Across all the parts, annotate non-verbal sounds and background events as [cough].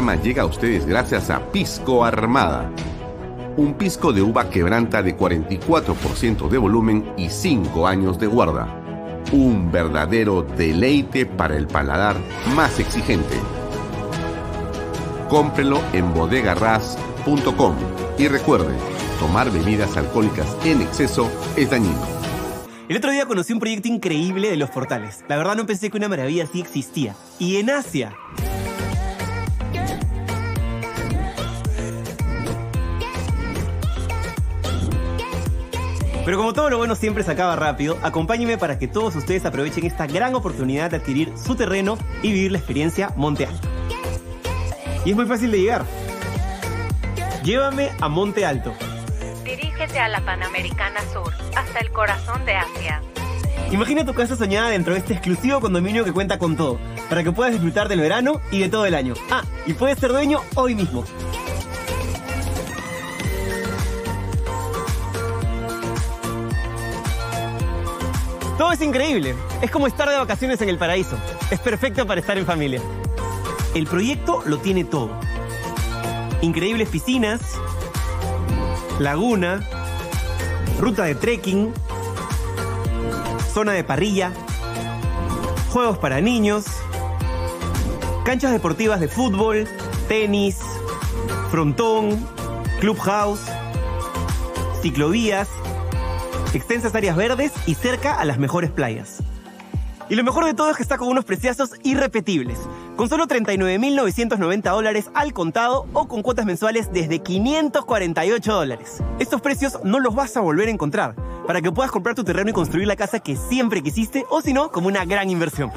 Llega a ustedes gracias a Pisco Armada. Un pisco de uva quebranta de 44% de volumen y 5 años de guarda. Un verdadero deleite para el paladar más exigente. Cómprelo en bodegarras.com y recuerde, tomar bebidas alcohólicas en exceso es dañino. El otro día conocí un proyecto increíble de los portales. La verdad no pensé que una maravilla así existía. Y en Asia. Pero como todo lo bueno siempre se acaba rápido, acompáñenme para que todos ustedes aprovechen esta gran oportunidad de adquirir su terreno y vivir la experiencia Monte Alto. Y es muy fácil de llegar. Llévame a Monte Alto. Dirígete a la Panamericana Sur, hasta el corazón de Asia. Imagina tu casa soñada dentro de este exclusivo condominio que cuenta con todo, para que puedas disfrutar del verano y de todo el año. Ah, y puedes ser dueño hoy mismo. Todo es increíble. Es como estar de vacaciones en el paraíso. Es perfecto para estar en familia. El proyecto lo tiene todo. Increíbles piscinas, laguna, ruta de trekking, zona de parrilla, juegos para niños, canchas deportivas de fútbol, tenis, frontón, clubhouse, ciclovías, extensas áreas verdes y cerca a las mejores playas. Y lo mejor de todo es que está con unos preciazos irrepetibles, con solo 39.990 dólares al contado o con cuotas mensuales desde 548 dólares. Estos precios no los vas a volver a encontrar, para que puedas comprar tu terreno y construir la casa que siempre quisiste o si no, como una gran inversión.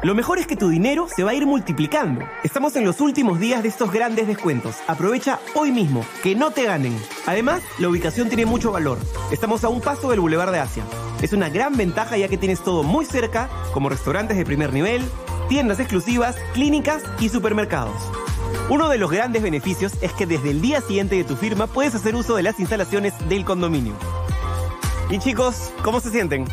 Lo mejor es que tu dinero se va a ir multiplicando. Estamos en los últimos días de estos grandes descuentos. Aprovecha hoy mismo, que no te ganen. Además, la ubicación tiene mucho valor. Estamos a un paso del Boulevard de Asia. Es una gran ventaja ya que tienes todo muy cerca, como restaurantes de primer nivel, tiendas exclusivas, clínicas y supermercados. Uno de los grandes beneficios es que desde el día siguiente de tu firma puedes hacer uso de las instalaciones del condominio. Y chicos, ¿cómo se sienten?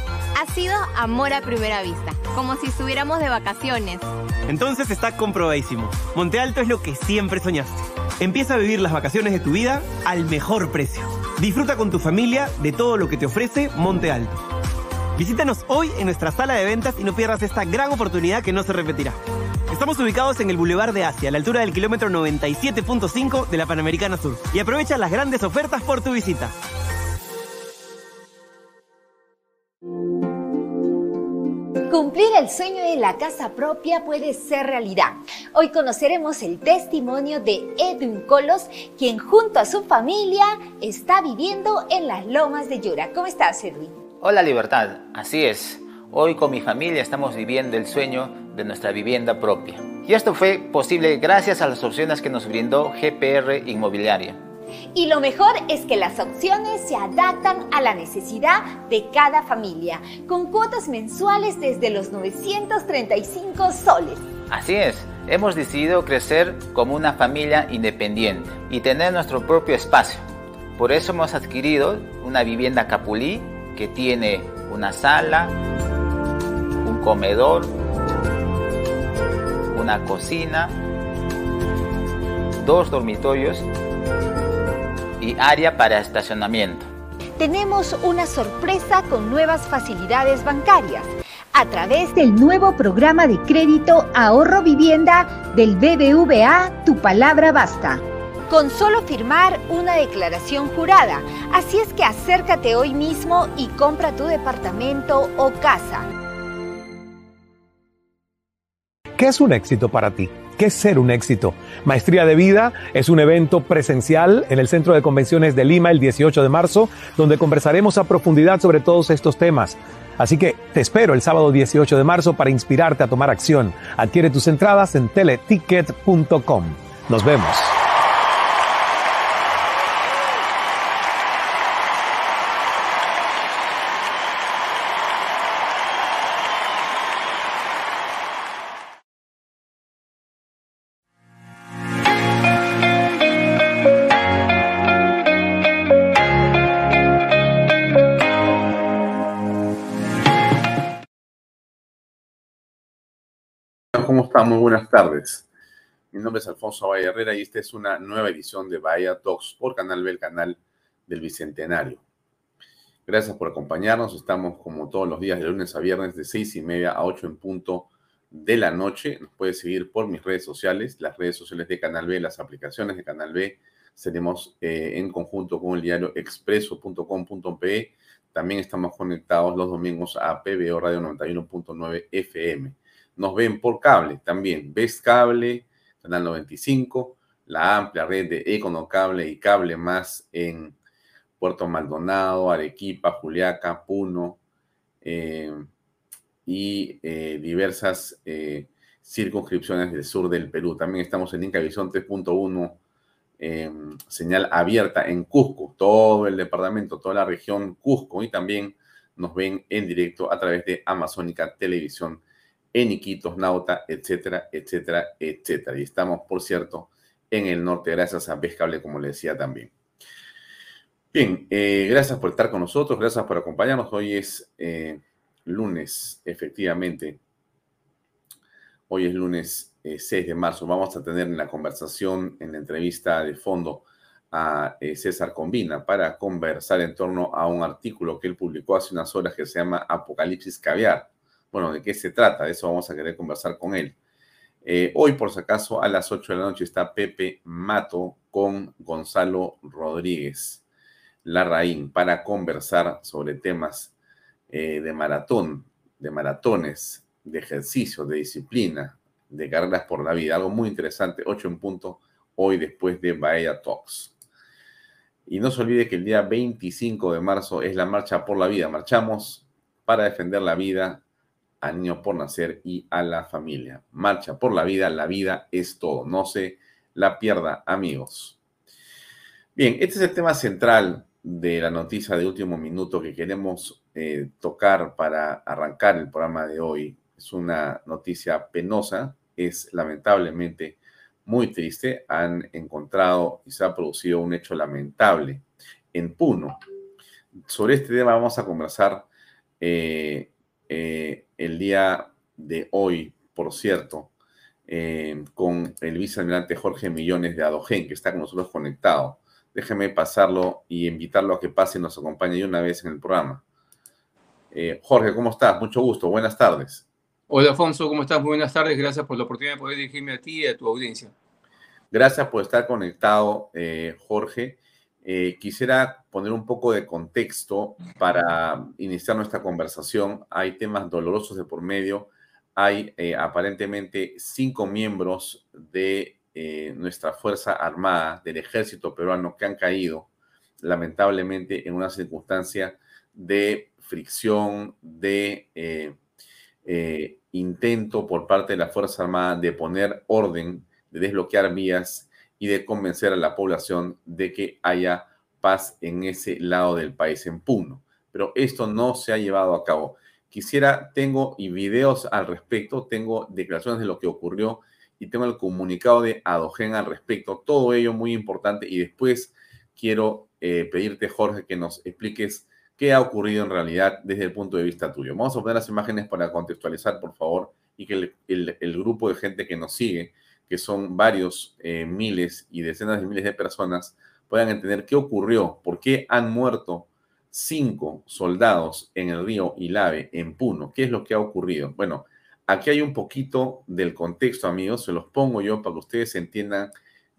Ha sido amor a primera vista, como si estuviéramos de vacaciones. Entonces está comprobadísimo. Monte Alto es lo que siempre soñaste. Empieza a vivir las vacaciones de tu vida al mejor precio. Disfruta con tu familia de todo lo que te ofrece Monte Alto. Visítanos hoy en nuestra sala de ventas y no pierdas esta gran oportunidad que no se repetirá. Estamos ubicados en el Boulevard de Asia, a la altura del kilómetro 97.5 de la Panamericana Sur. Y aprovecha las grandes ofertas por tu visita. Cumplir el sueño de la casa propia puede ser realidad. Hoy conoceremos el testimonio de Edwin Colos, quien junto a su familia está viviendo en las lomas de Yura. ¿Cómo estás, Edwin? Hola, Libertad. Así es. Hoy con mi familia estamos viviendo el sueño de nuestra vivienda propia. Y esto fue posible gracias a las opciones que nos brindó GPR Inmobiliaria. Y lo mejor es que las opciones se adaptan a la necesidad de cada familia, con cuotas mensuales desde los 935 soles. Así es, hemos decidido crecer como una familia independiente y tener nuestro propio espacio. Por eso hemos adquirido una vivienda Capulí que tiene una sala, un comedor, una cocina, dos dormitorios y área para estacionamiento. Tenemos una sorpresa con nuevas facilidades bancarias a través del nuevo programa de crédito Ahorro Vivienda del BBVA Tu Palabra Basta. Con solo firmar una declaración jurada. Así es que acércate hoy mismo y compra tu departamento o casa. ¿Qué es un éxito para ti? ¿Qué ser un éxito? Maestría de Vida es un evento presencial en el Centro de Convenciones de Lima el 18 de marzo, donde conversaremos a profundidad sobre todos estos temas. Así que te espero el sábado 18 de marzo para inspirarte a tomar acción. Adquiere tus entradas en teleticket.com. Nos vemos. Muy buenas tardes. Mi nombre es Alfonso Valle Herrera y esta es una nueva edición de Bahía Talks por Canal B, el canal del Bicentenario. Gracias por acompañarnos. Estamos como todos los días de lunes a viernes de seis y media a ocho en punto de la noche. Nos puede seguir por mis redes sociales, las redes sociales de Canal B, las aplicaciones de Canal B. Seremos eh, en conjunto con el diario expreso.com.pe. También estamos conectados los domingos a PBO Radio 91.9 FM. Nos ven por cable también. Ves Cable, Canal 95, la amplia red de Econocable y Cable Más en Puerto Maldonado, Arequipa, Juliaca, Puno eh, y eh, diversas eh, circunscripciones del sur del Perú. También estamos en Incavisión 3.1, señal abierta en Cusco, todo el departamento, toda la región Cusco y también nos ven en directo a través de Amazónica Televisión en Iquitos, Nauta, etcétera, etcétera, etcétera. Y estamos, por cierto, en el norte, gracias a Pescable, como le decía también. Bien, eh, gracias por estar con nosotros, gracias por acompañarnos. Hoy es eh, lunes, efectivamente. Hoy es lunes 6 eh, de marzo. Vamos a tener en la conversación, en la entrevista de fondo a César Combina para conversar en torno a un artículo que él publicó hace unas horas que se llama Apocalipsis Caviar. Bueno, ¿de qué se trata? De eso vamos a querer conversar con él. hoy, por si acaso, a las 8 de la noche está Pepe Mato con Gonzalo Rodríguez. Larraín para conversar sobre temas eh, de maratón, de maratones, de ejercicio, de disciplina, de carreras por la vida. Algo muy interesante, 8 en punto, hoy después de Bahía Talks. Y no se olvide que el día 25 de marzo es la Marcha por la Vida. Marchamos para defender la vida a niños por nacer y a la familia. Marcha por la vida, la vida es todo. No se la pierda, amigos. Bien, este es el tema central de la noticia de último minuto que queremos eh, tocar para arrancar el programa de hoy. Es una noticia penosa, es lamentablemente muy triste. Han encontrado y se ha producido un hecho lamentable en Puno. Sobre este tema vamos a conversar eh, eh, el día de hoy, por cierto, con el vicealmirante Jorge Millones de Adogen, que está con nosotros conectado déjeme pasarlo y invitarlo a que pase y nos acompañe una vez en el programa. Eh, Jorge, ¿cómo estás? Mucho gusto, buenas tardes. Hola, Alfonso, ¿cómo estás? Muy buenas tardes, gracias por la oportunidad de poder dirigirme a ti y a tu audiencia. Gracias por estar conectado, eh, Jorge. Eh, quisiera poner un poco de contexto para iniciar nuestra conversación. Hay temas dolorosos de por medio. Hay aparentemente cinco miembros de eh, nuestra Fuerza Armada, del ejército peruano, que han caído lamentablemente en una circunstancia de fricción, de eh, eh, intento por parte de la Fuerza Armada de poner orden, de desbloquear vías y de convencer a la población de que haya paz en ese lado del país, en Puno. Pero esto no se ha llevado a cabo. Quisiera, tengo videos al respecto, tengo declaraciones de lo que ocurrió y tengo el comunicado de Adogen al respecto. Todo ello muy importante y después quiero eh, pedirte, Jorge, que nos expliques qué ha ocurrido en realidad desde el punto de vista tuyo. Vamos a poner las imágenes para contextualizar, por favor, y que el, grupo de gente que nos sigue, que son varios eh, miles y decenas de miles de personas, puedan entender qué ocurrió, por qué han muerto cinco soldados en el río Ilave, en Puno, qué es lo que ha ocurrido. Bueno, Aquí hay un poquito del contexto, amigos, se los pongo yo para que ustedes entiendan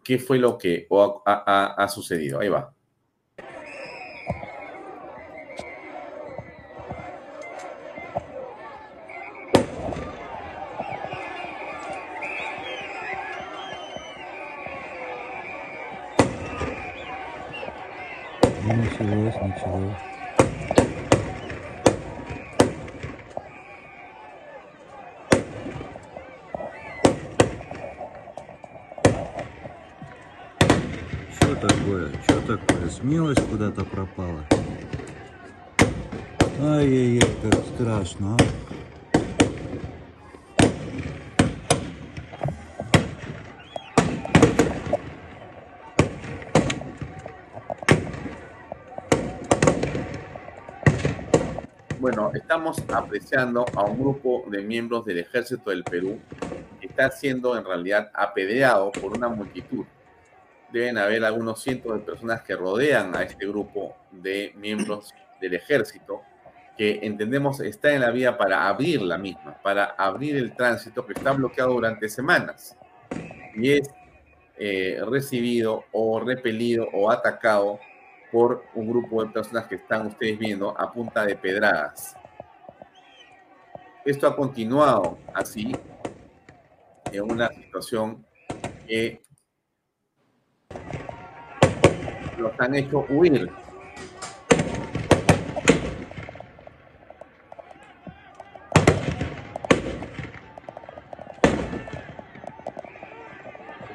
qué fue lo que ha, sucedido. Ahí va. Estamos apreciando a un grupo de miembros del Ejército del Perú está siendo en realidad apedreado por una multitud. Deben haber algunos cientos de personas que rodean a este grupo de miembros del ejército que entendemos está en la vía para abrir la misma, para abrir el tránsito que está bloqueado durante semanas y es eh, recibido o repelido o atacado por un grupo de personas que están ustedes viendo a punta de pedradas. Esto ha continuado así en una situación que los han hecho huir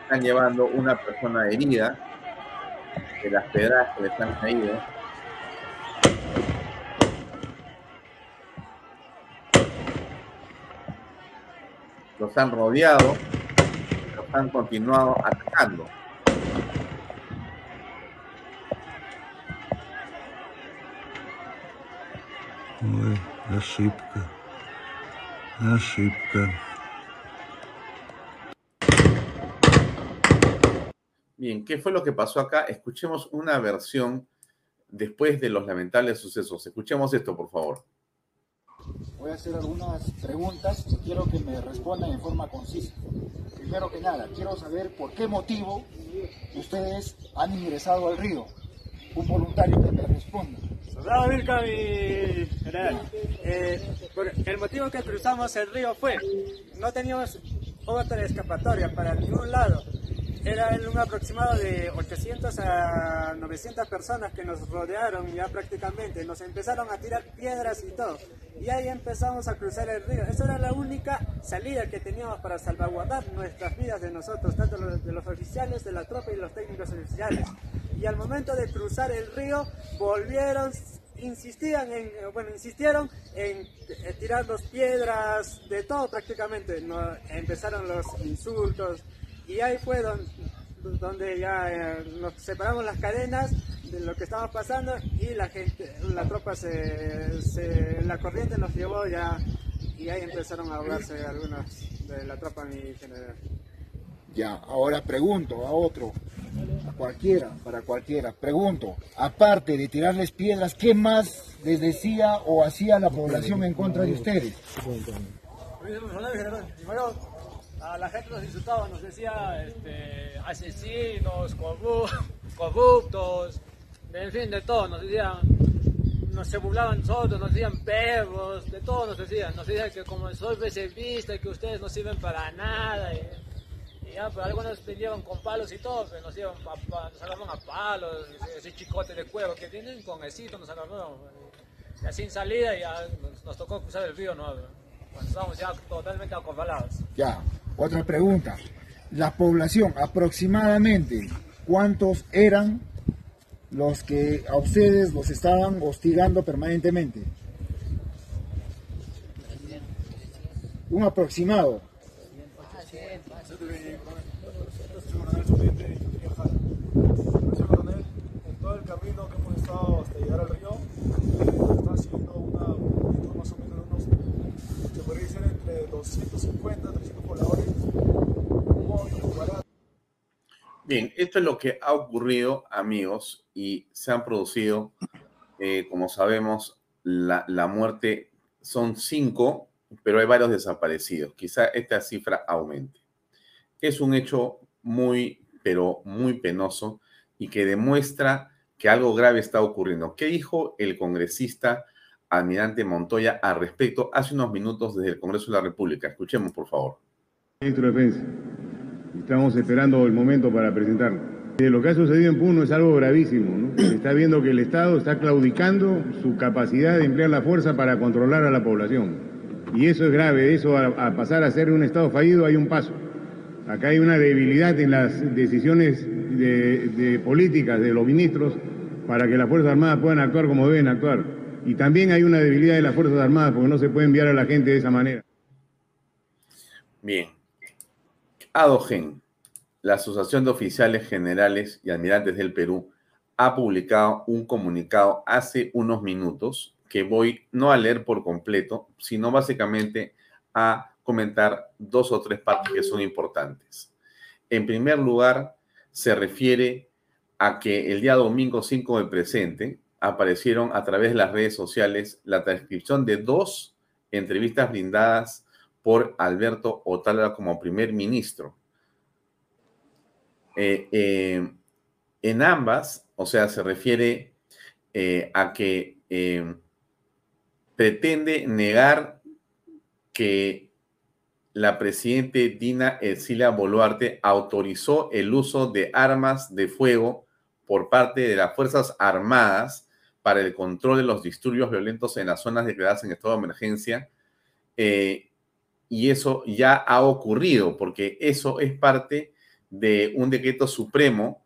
están llevando una persona herida de las pedradas que les han caído. Los han rodeado, los han continuado atacando. Ой, ошибка. Ошибка. Bien, ¿qué fue lo que pasó acá? Escuchemos una versión después de los lamentables sucesos. Escuchemos esto, por favor. Voy a hacer algunas preguntas y quiero que me respondan en forma concisa. Primero que nada, quiero saber por qué motivo ustedes han ingresado al río. Un voluntario que me responda. Soldado Vilca, mi general. Eh, el motivo que cruzamos el río fue, no teníamos otra escapatoria para ningún lado. Era un aproximado de 800 a 900 personas que nos rodearon ya prácticamente. Nos empezaron a tirar piedras y todo. Y ahí empezamos a cruzar el río. Esa era la única salida que teníamos para salvaguardar nuestras vidas de nosotros, tanto de los oficiales, de la tropa y los técnicos oficiales. Y al momento de cruzar el río, volvieron insistían en, bueno, insistieron en eh, tirarnos piedras, de todo prácticamente. Empezaron los insultos, y ahí fue donde, donde ya eh, nos separamos las cadenas de lo que estaba pasando y la gente, la tropa se, se, la corriente nos llevó ya y ahí empezaron a hablarse algunos de la tropa mi general. Ya, ahora pregunto a otro, a cualquiera, para cualquiera, pregunto, aparte de tirarles piedras, ¿qué más les decía o hacía la población en contra de ustedes? A la gente nos insultaba, nos decía este, asesinos, [laughs] corruptos, en fin, de todo, nos decían, nos se burlaban nosotros, nos decían perros, de todo nos decían, nos decían que como soy reservista, que ustedes no sirven para nada, y, ya, pero algunos vinieron con palos y todo, pero nos, iban nos agarraron a palos, ese chicote de cuero que tienen con esito nos agarraron, y así en salida ya nos, tocó cruzar el río, ¿no? Cuando estábamos ya totalmente acorralados. Ya, otra pregunta. La población, aproximadamente, ¿cuántos eran los que a ustedes los estaban hostigando permanentemente? Un aproximado. En todo el camino que hemos estado hasta llegar al río, está haciendo una más o menos unos, se podría decir entre 250, 300 pobladores. Bien, esto es lo que ha ocurrido, amigos, y se han producido, eh, como sabemos, la, la, muerte son cinco, pero hay varios desaparecidos. Quizá esta cifra aumente. Es un hecho muy, pero muy penoso y que demuestra que algo grave está ocurriendo. ¿Qué dijo el congresista almirante Montoya al respecto hace unos minutos desde el Congreso de la República? Escuchemos, por favor. Ministro de Defensa. Estamos esperando el momento para presentarlo. Lo que ha sucedido en Puno es algo gravísimo. ¿no? Se está viendo que el Estado está claudicando su capacidad de emplear la fuerza para controlar a la población. Y eso es grave. Eso a, pasar a ser un Estado fallido hay un paso. Acá hay una debilidad en las decisiones de, de políticas de los ministros para que las Fuerzas Armadas puedan actuar como deben actuar. Y también hay una debilidad de las Fuerzas Armadas porque no se puede enviar a la gente de esa manera. Bien, ADOGEN, la Asociación de Oficiales Generales y Almirantes del Perú, ha publicado un comunicado hace unos minutos que voy no a leer por completo, sino básicamente a comentar dos o tres partes que son importantes. En primer lugar, se refiere a que el día domingo 5 del presente aparecieron a través de las redes sociales la transcripción de dos entrevistas brindadas por Alberto Otálora como primer ministro. Eh, eh, en ambas, o sea, se refiere eh, a que pretende negar que la presidente Dina Ercilia Boluarte autorizó el uso de armas de fuego por parte de las Fuerzas Armadas para el control de los disturbios violentos en las zonas declaradas en estado de emergencia. Y eso ya ha ocurrido, porque eso es parte de un decreto supremo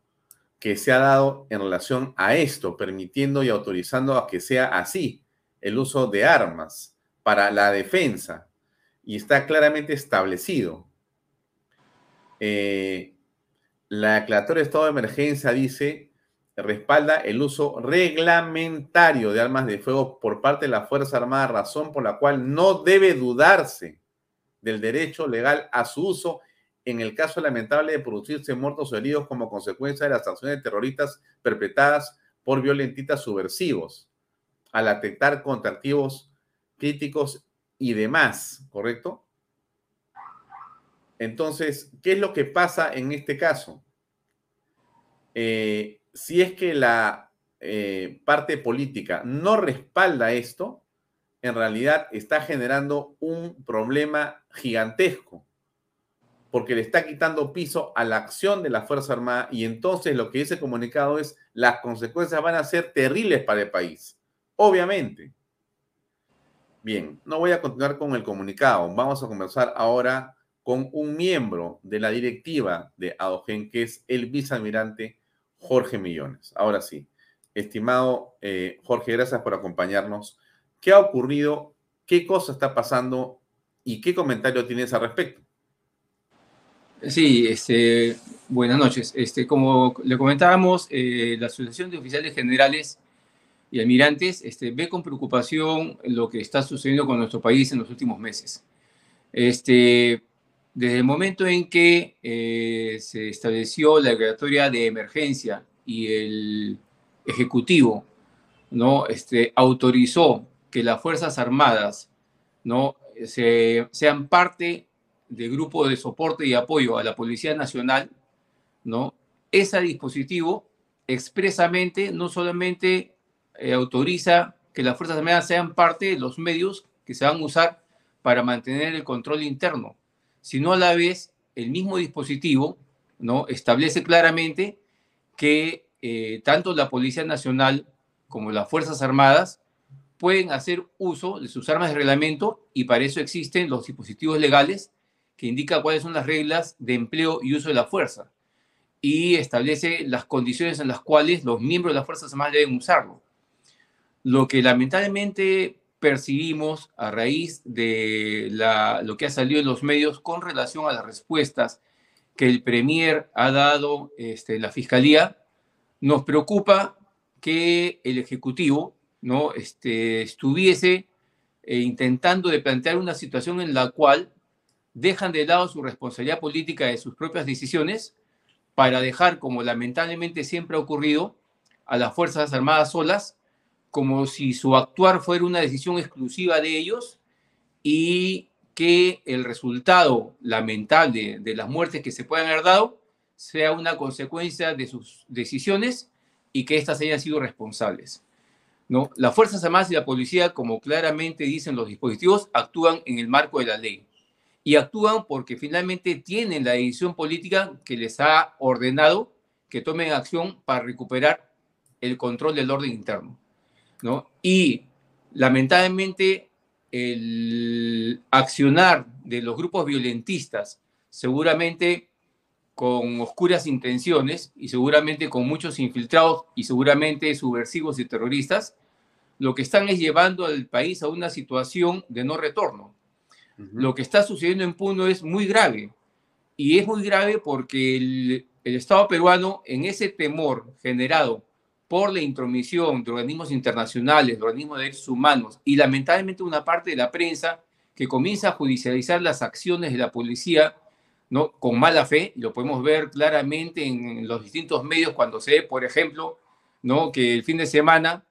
que se ha dado en relación a esto, permitiendo y autorizando a que sea así el uso de armas para la defensa. Y está claramente establecido. Eh, la declaratoria de estado de emergencia dice, respalda el uso reglamentario de armas de fuego por parte de la Fuerza Armada, razón por la cual no debe dudarse del derecho legal a su uso en el caso lamentable de producirse muertos o heridos como consecuencia de las acciones terroristas perpetradas por violentistas subversivos, al atentar contra activos críticos y demás, ¿correcto? Entonces, ¿qué es lo que pasa en este caso? Eh, si es que la eh, parte política no respalda esto, en realidad está generando un problema gigantesco porque le está quitando piso a la acción de la Fuerza Armada y entonces lo que dice el comunicado es las consecuencias van a ser terribles para el país, obviamente. Bien, no voy a continuar con el comunicado, vamos a conversar ahora con un miembro de la directiva de Adogen, que es el vicealmirante Jorge Millones. Ahora sí, estimado eh, Jorge, gracias por acompañarnos. ¿Qué ha ocurrido? ¿Qué cosa está pasando? ¿Y qué comentario tienes al respecto? Sí, este, buenas noches. Este, como le comentábamos, eh, la Asociación de Oficiales Generales y Almirantes este, ve con preocupación lo que está sucediendo con nuestro país en los últimos meses. Este, desde el momento en que eh, se estableció la declaratoria de emergencia y el Ejecutivo ¿no? este, autorizó que las Fuerzas Armadas ¿no? Se, sean parte de grupo de soporte y apoyo a la Policía Nacional, ¿no? Ese dispositivo expresamente no solamente eh, autoriza que las Fuerzas Armadas sean parte de los medios que se van a usar para mantener el control interno, sino a la vez el mismo dispositivo ¿no? establece claramente que eh, tanto la Policía Nacional como las Fuerzas Armadas pueden hacer uso de sus armas de reglamento y para eso existen los dispositivos legales que indica cuáles son las reglas de empleo y uso de la fuerza y establece las condiciones en las cuales los miembros de las Fuerzas Armadas deben usarlo. Lo que lamentablemente percibimos a raíz de lo que ha salido en los medios con relación a las respuestas que el Premier ha dado este, la Fiscalía, nos preocupa que el Ejecutivo ¿no? este, estuviese eh, intentando de plantear una situación en la cual dejan de lado su responsabilidad política de sus propias decisiones para dejar, como lamentablemente siempre ha ocurrido, a las Fuerzas Armadas solas, como si su actuar fuera una decisión exclusiva de ellos y que el resultado lamentable de las muertes que se puedan haber dado sea una consecuencia de sus decisiones y que éstas hayan sido responsables. ¿No? Las Fuerzas Armadas y la policía, como claramente dicen los dispositivos, actúan en el marco de la ley y actúan porque finalmente tienen la decisión política que les ha ordenado que tomen acción para recuperar el control del orden interno. ¿no? Y lamentablemente el accionar de los grupos violentistas, seguramente con oscuras intenciones y seguramente con muchos infiltrados y seguramente subversivos y terroristas, lo que están es llevando al país a una situación de no retorno. Lo que está sucediendo en Puno es muy grave. Y es muy grave porque el, Estado peruano, en ese temor generado por la intromisión de organismos internacionales, de organismos de derechos humanos y lamentablemente una parte de la prensa que comienza a judicializar las acciones de la policía ¿no? con mala fe, y lo podemos ver claramente en los distintos medios cuando se ve, por ejemplo, ¿no? que el fin de semana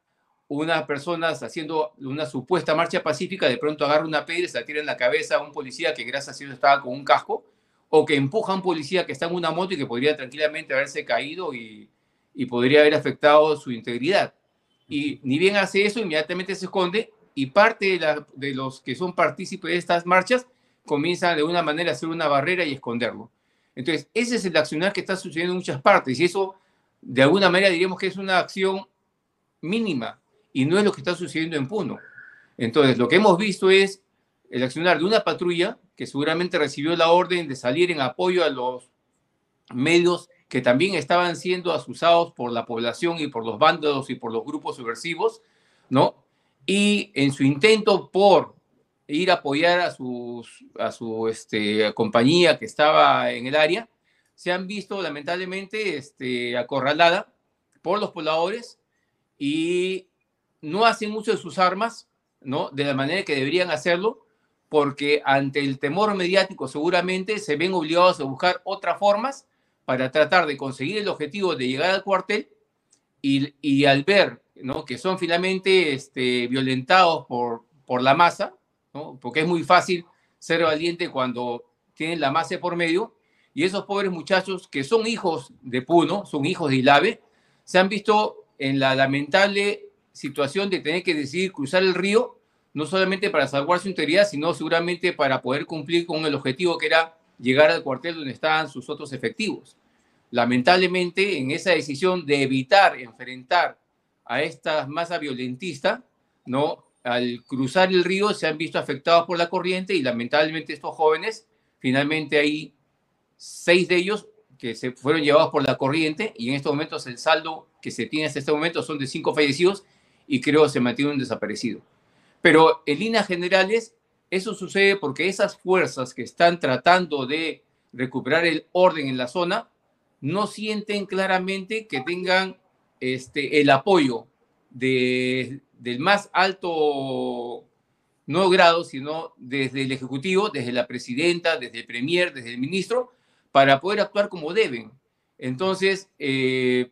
unas personas haciendo una supuesta marcha pacífica de pronto agarra una piedra y se la tira en la cabeza a un policía que gracias a Dios estaba con un casco, o que empuja a un policía que está en una moto y que podría tranquilamente haberse caído y, y podría haber afectado su integridad. Y ni bien hace eso, inmediatamente se esconde y parte de, la, de los que son partícipes de estas marchas comienzan de una manera a hacer una barrera y esconderlo. Entonces, ese es el accionar que está sucediendo en muchas partes y eso, de alguna manera, diríamos que es una acción mínima y no es lo que está sucediendo en Puno. Entonces, lo que hemos visto es el accionar de una patrulla que seguramente recibió la orden de salir en apoyo a los medios que también estaban siendo asusados por la población y por los vándalos y por los grupos subversivos, ¿no? Y en su intento por ir a apoyar a, sus, a su este, compañía que estaba en el área, se han visto lamentablemente este, acorralada por los pobladores y no hacen mucho de sus armas, ¿no? De la manera que deberían hacerlo, porque ante el temor mediático seguramente se ven obligados a buscar otras formas para tratar de conseguir el objetivo de llegar al cuartel y, y al ver ¿no? que son finalmente este, violentados por, por la masa, porque es muy fácil ser valiente cuando tienen la masa por medio, y esos pobres muchachos que son hijos de Puno, son hijos de Ilave, se han visto en la lamentable situación de tener que decidir cruzar el río, no solamente para salvar su integridad, sino seguramente para poder cumplir con el objetivo que era llegar al cuartel donde estaban sus otros efectivos. Lamentablemente, en esa decisión de evitar enfrentar a esta masa violentista, ¿no? Al cruzar el río se han visto afectados por la corriente y lamentablemente estos jóvenes, finalmente hay seis de ellos que se fueron llevados por la corriente y en estos momentos el saldo que se tiene hasta este momento son de cinco fallecidos y creo se mantiene un desaparecido. Pero en líneas generales, eso sucede porque esas fuerzas que están tratando de recuperar el orden en la zona no sienten claramente que tengan este, el apoyo de, del más alto, no grado, sino desde el Ejecutivo, desde la Presidenta, desde el Premier, desde el Ministro, para poder actuar como deben. Entonces, eh,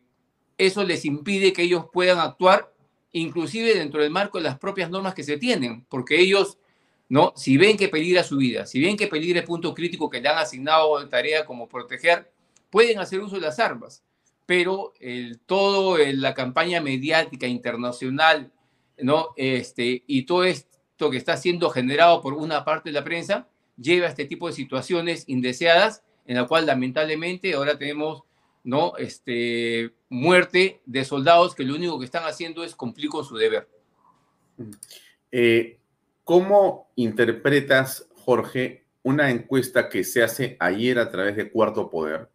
eso les impide que ellos puedan actuar, inclusive dentro del marco de las propias normas que se tienen, porque ellos, ¿no? Si ven que peligra su vida, si ven que peligra el punto crítico que le han asignado de tarea como proteger, pueden hacer uso de las armas pero el, todo la campaña mediática internacional, ¿no? Este, y todo esto que está siendo generado por una parte de la prensa lleva a este tipo de situaciones indeseadas, en la cual lamentablemente ahora tenemos ¿no? este, muerte de soldados que lo único que están haciendo es cumplir con su deber. Eh, ¿Cómo interpretas, Jorge, una encuesta que se hace ayer a través de Cuarto Poder?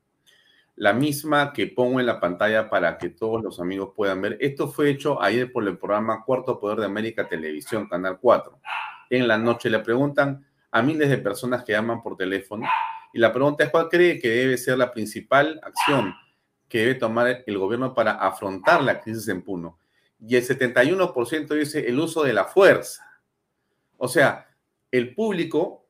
La misma que pongo en la pantalla para que todos los amigos puedan ver. Esto fue hecho ayer por el programa Cuarto Poder de América Televisión, Canal 4. En la noche le preguntan a miles de personas que llaman por teléfono y la pregunta es cuál cree que debe ser la principal acción que debe tomar el gobierno para afrontar la crisis en Puno. Y el 71% dice el uso de la fuerza. O sea, el público,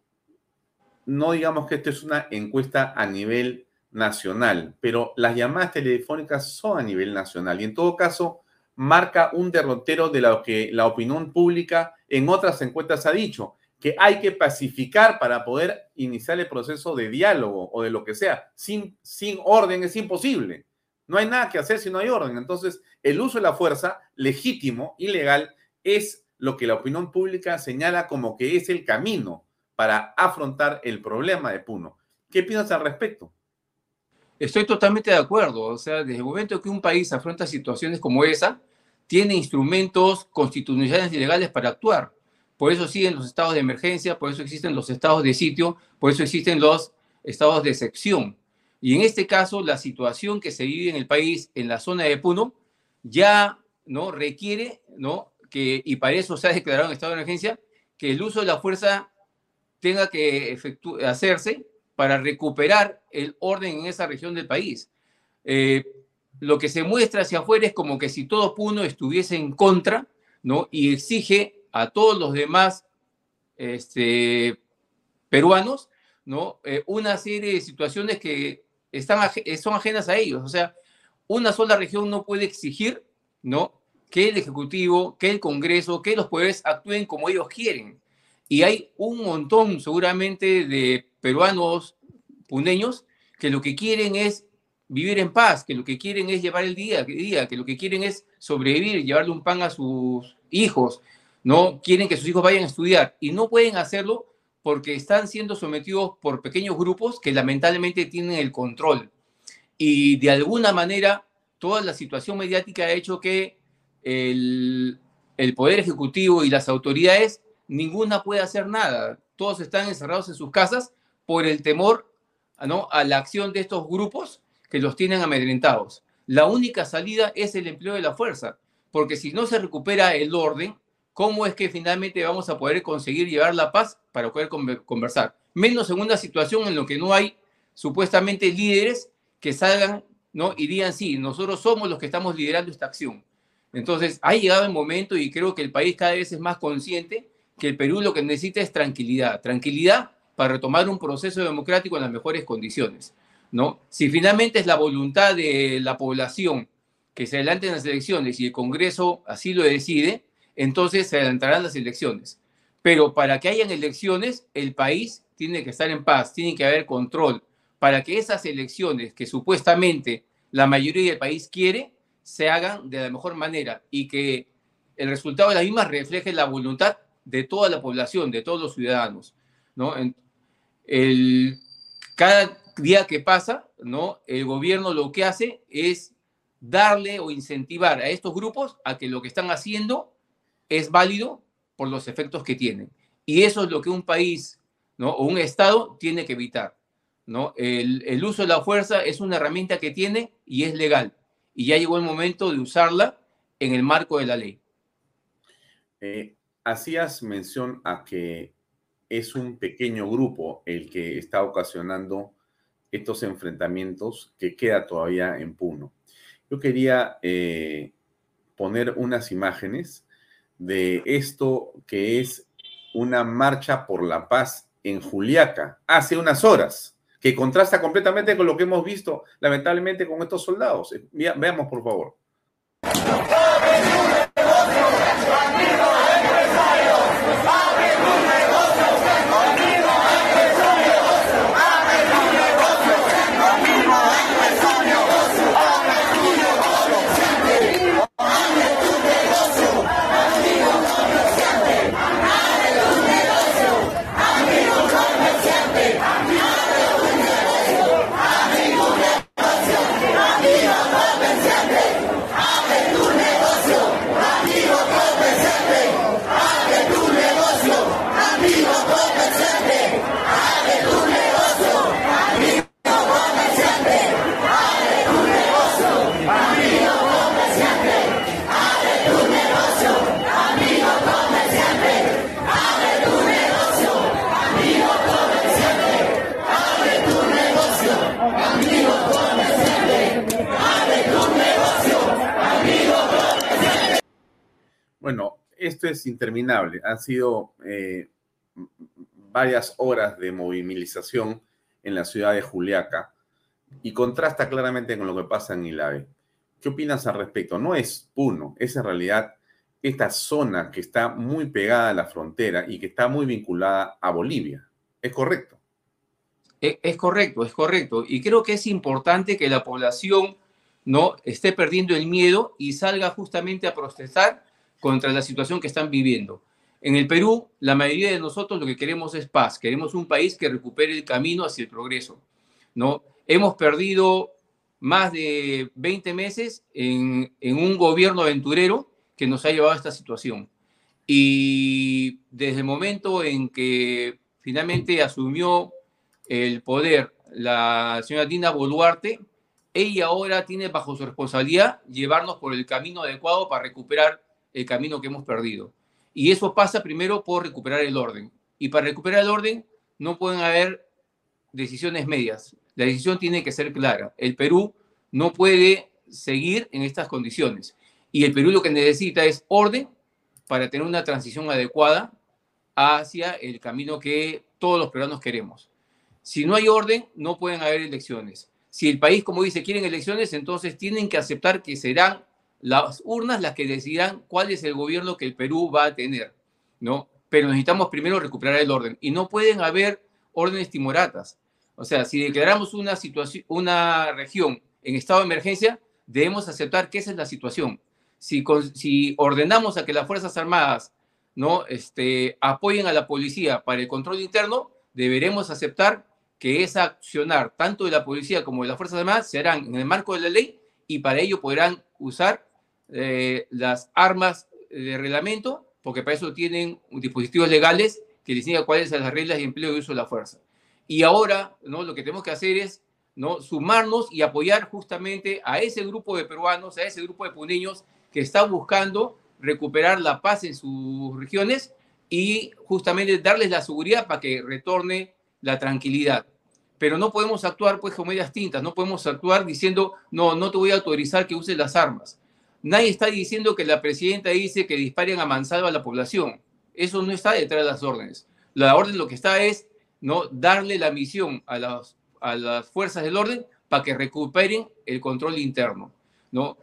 no digamos que esto es una encuesta a nivel nacional, pero las llamadas telefónicas son a nivel nacional y en todo caso marca un derrotero de lo que la opinión pública en otras encuestas ha dicho, que hay que pacificar para poder iniciar el proceso de diálogo o de lo que sea. Sin, sin orden es imposible. No hay nada que hacer si no hay orden. Entonces, el uso de la fuerza, legítimo, ilegal, es lo que la opinión pública señala como que es el camino para afrontar el problema de Puno. ¿Qué piensas al respecto? Estoy totalmente de acuerdo. O sea, desde el momento que un país afronta situaciones como esa, tiene instrumentos constitucionales y legales para actuar. Por eso siguen los estados de emergencia, por eso existen los estados de sitio, por eso existen los estados de excepción. Y en este caso, la situación que se vive en el país, en la zona de Puno, ya no requiere, ¿no? Que, y para eso se ha declarado en estado de emergencia, que el uso de la fuerza tenga que hacerse para recuperar el orden en esa región del país. Eh, lo que se muestra hacia afuera es como que si todo Puno estuviese en contra, ¿no? Y exige a todos los demás este, peruanos, ¿no? Eh, una serie de situaciones que están, son ajenas a ellos. O sea, una sola región no puede exigir, ¿no? Que el Ejecutivo, que el Congreso, que los poderes actúen como ellos quieren. Y hay un montón, seguramente, de peruanos puneños que lo que quieren es vivir en paz, que lo que quieren es llevar el día, día que lo que quieren es sobrevivir, llevarle un pan a sus hijos, no quieren que sus hijos vayan a estudiar y no pueden hacerlo porque están siendo sometidos por pequeños grupos que lamentablemente tienen el control. Y de alguna manera, toda la situación mediática ha hecho que el, el Poder Ejecutivo y las autoridades, ninguna puede hacer nada. Todos están encerrados en sus casas por el temor a la acción de estos grupos que los tienen amedrentados. La única salida es el empleo de la fuerza, porque si no se recupera el orden, ¿cómo es que finalmente vamos a poder conseguir llevar la paz para poder conversar? Menos en una situación en la que no hay supuestamente líderes que salgan ¿no? y digan, sí, nosotros somos los que estamos liderando esta acción. Entonces, ha llegado el momento y creo que el país cada vez es más consciente que el Perú lo que necesita es tranquilidad. Tranquilidad para retomar un proceso democrático en las mejores condiciones. ¿no? Si finalmente es la voluntad de la población que se adelanten las elecciones y el Congreso así lo decide, entonces se adelantarán las elecciones. Pero para que hayan elecciones, el país tiene que estar en paz, tiene que haber control, para que esas elecciones que supuestamente la mayoría del país quiere, se hagan de la mejor manera y que el resultado de las mismas refleje la voluntad de toda la población, de todos los ciudadanos. ¿no? El, cada día que pasa, ¿no? El gobierno lo que hace es darle o incentivar a estos grupos a que lo que están haciendo es válido por los efectos que tienen. Y eso es lo que un país ¿no? o un Estado tiene que evitar. ¿no? El, uso de la fuerza es una herramienta que tiene y es legal. Y ya llegó el momento de usarla en el marco de la ley. Eh, hacías mención a que es un pequeño grupo el que está ocasionando estos enfrentamientos que queda todavía en Puno. Yo quería eh, poner unas imágenes de esto que es una marcha por la paz en Juliaca hace unas horas, que contrasta completamente con lo que hemos visto lamentablemente con estos soldados. Veamos, por favor. Bueno, esto es interminable. Han sido eh, varias horas de movilización en la ciudad de Juliaca y contrasta claramente con lo que pasa en Ilave. ¿Qué opinas al respecto? No es Puno, es en realidad esta zona que está muy pegada a la frontera y que está muy vinculada a Bolivia. ¿Es correcto? Es, es correcto, es correcto. Y creo que es importante que la población no esté perdiendo el miedo y salga justamente a protestar contra la situación que están viviendo. En el Perú, la mayoría de nosotros lo que queremos es paz, queremos un país que recupere el camino hacia el progreso. ¿no? Hemos perdido más de 20 meses en, en un gobierno aventurero que nos ha llevado a esta situación. Y desde el momento en que finalmente asumió el poder la señora Dina Boluarte, ella ahora tiene bajo su responsabilidad llevarnos por el camino adecuado para recuperar el camino que hemos perdido. Y eso pasa primero por recuperar el orden. Y para recuperar el orden no pueden haber decisiones medias. La decisión tiene que ser clara. El Perú no puede seguir en estas condiciones. Y el Perú lo que necesita es orden para tener una transición adecuada hacia el camino que todos los peruanos queremos. Si no hay orden, no pueden haber elecciones. Si el país, como dice, quieren elecciones, entonces tienen que aceptar que serán las urnas las que decidirán cuál es el gobierno que el Perú va a tener, ¿no? Pero necesitamos primero recuperar el orden y no pueden haber órdenes timoratas. O sea, si declaramos una situación, una región en estado de emergencia, debemos aceptar que esa es la situación. Si, si ordenamos a que las Fuerzas Armadas ¿no? este, apoyen a la policía para el control interno, deberemos aceptar que esa accionar tanto de la policía como de las Fuerzas Armadas serán en el marco de la ley y para ello podrán usar eh, las armas de reglamento, porque para eso tienen dispositivos legales que diseñan cuáles son las reglas de empleo y uso de la fuerza. Y ahora, ¿no? Lo que tenemos que hacer es, ¿no? Sumarnos y apoyar justamente a ese grupo de peruanos, a ese grupo de puneños que está buscando recuperar la paz en sus regiones y justamente darles la seguridad para que retorne la tranquilidad. Pero no podemos actuar pues con medias tintas, no podemos actuar diciendo, no, no te voy a autorizar que uses las armas. Nadie está diciendo que la presidenta dice que disparen a mansalva a la población. Eso no está detrás de las órdenes. La orden lo que está es ¿no? darle la misión a las, a las fuerzas del orden para que recuperen el control interno. ¿no?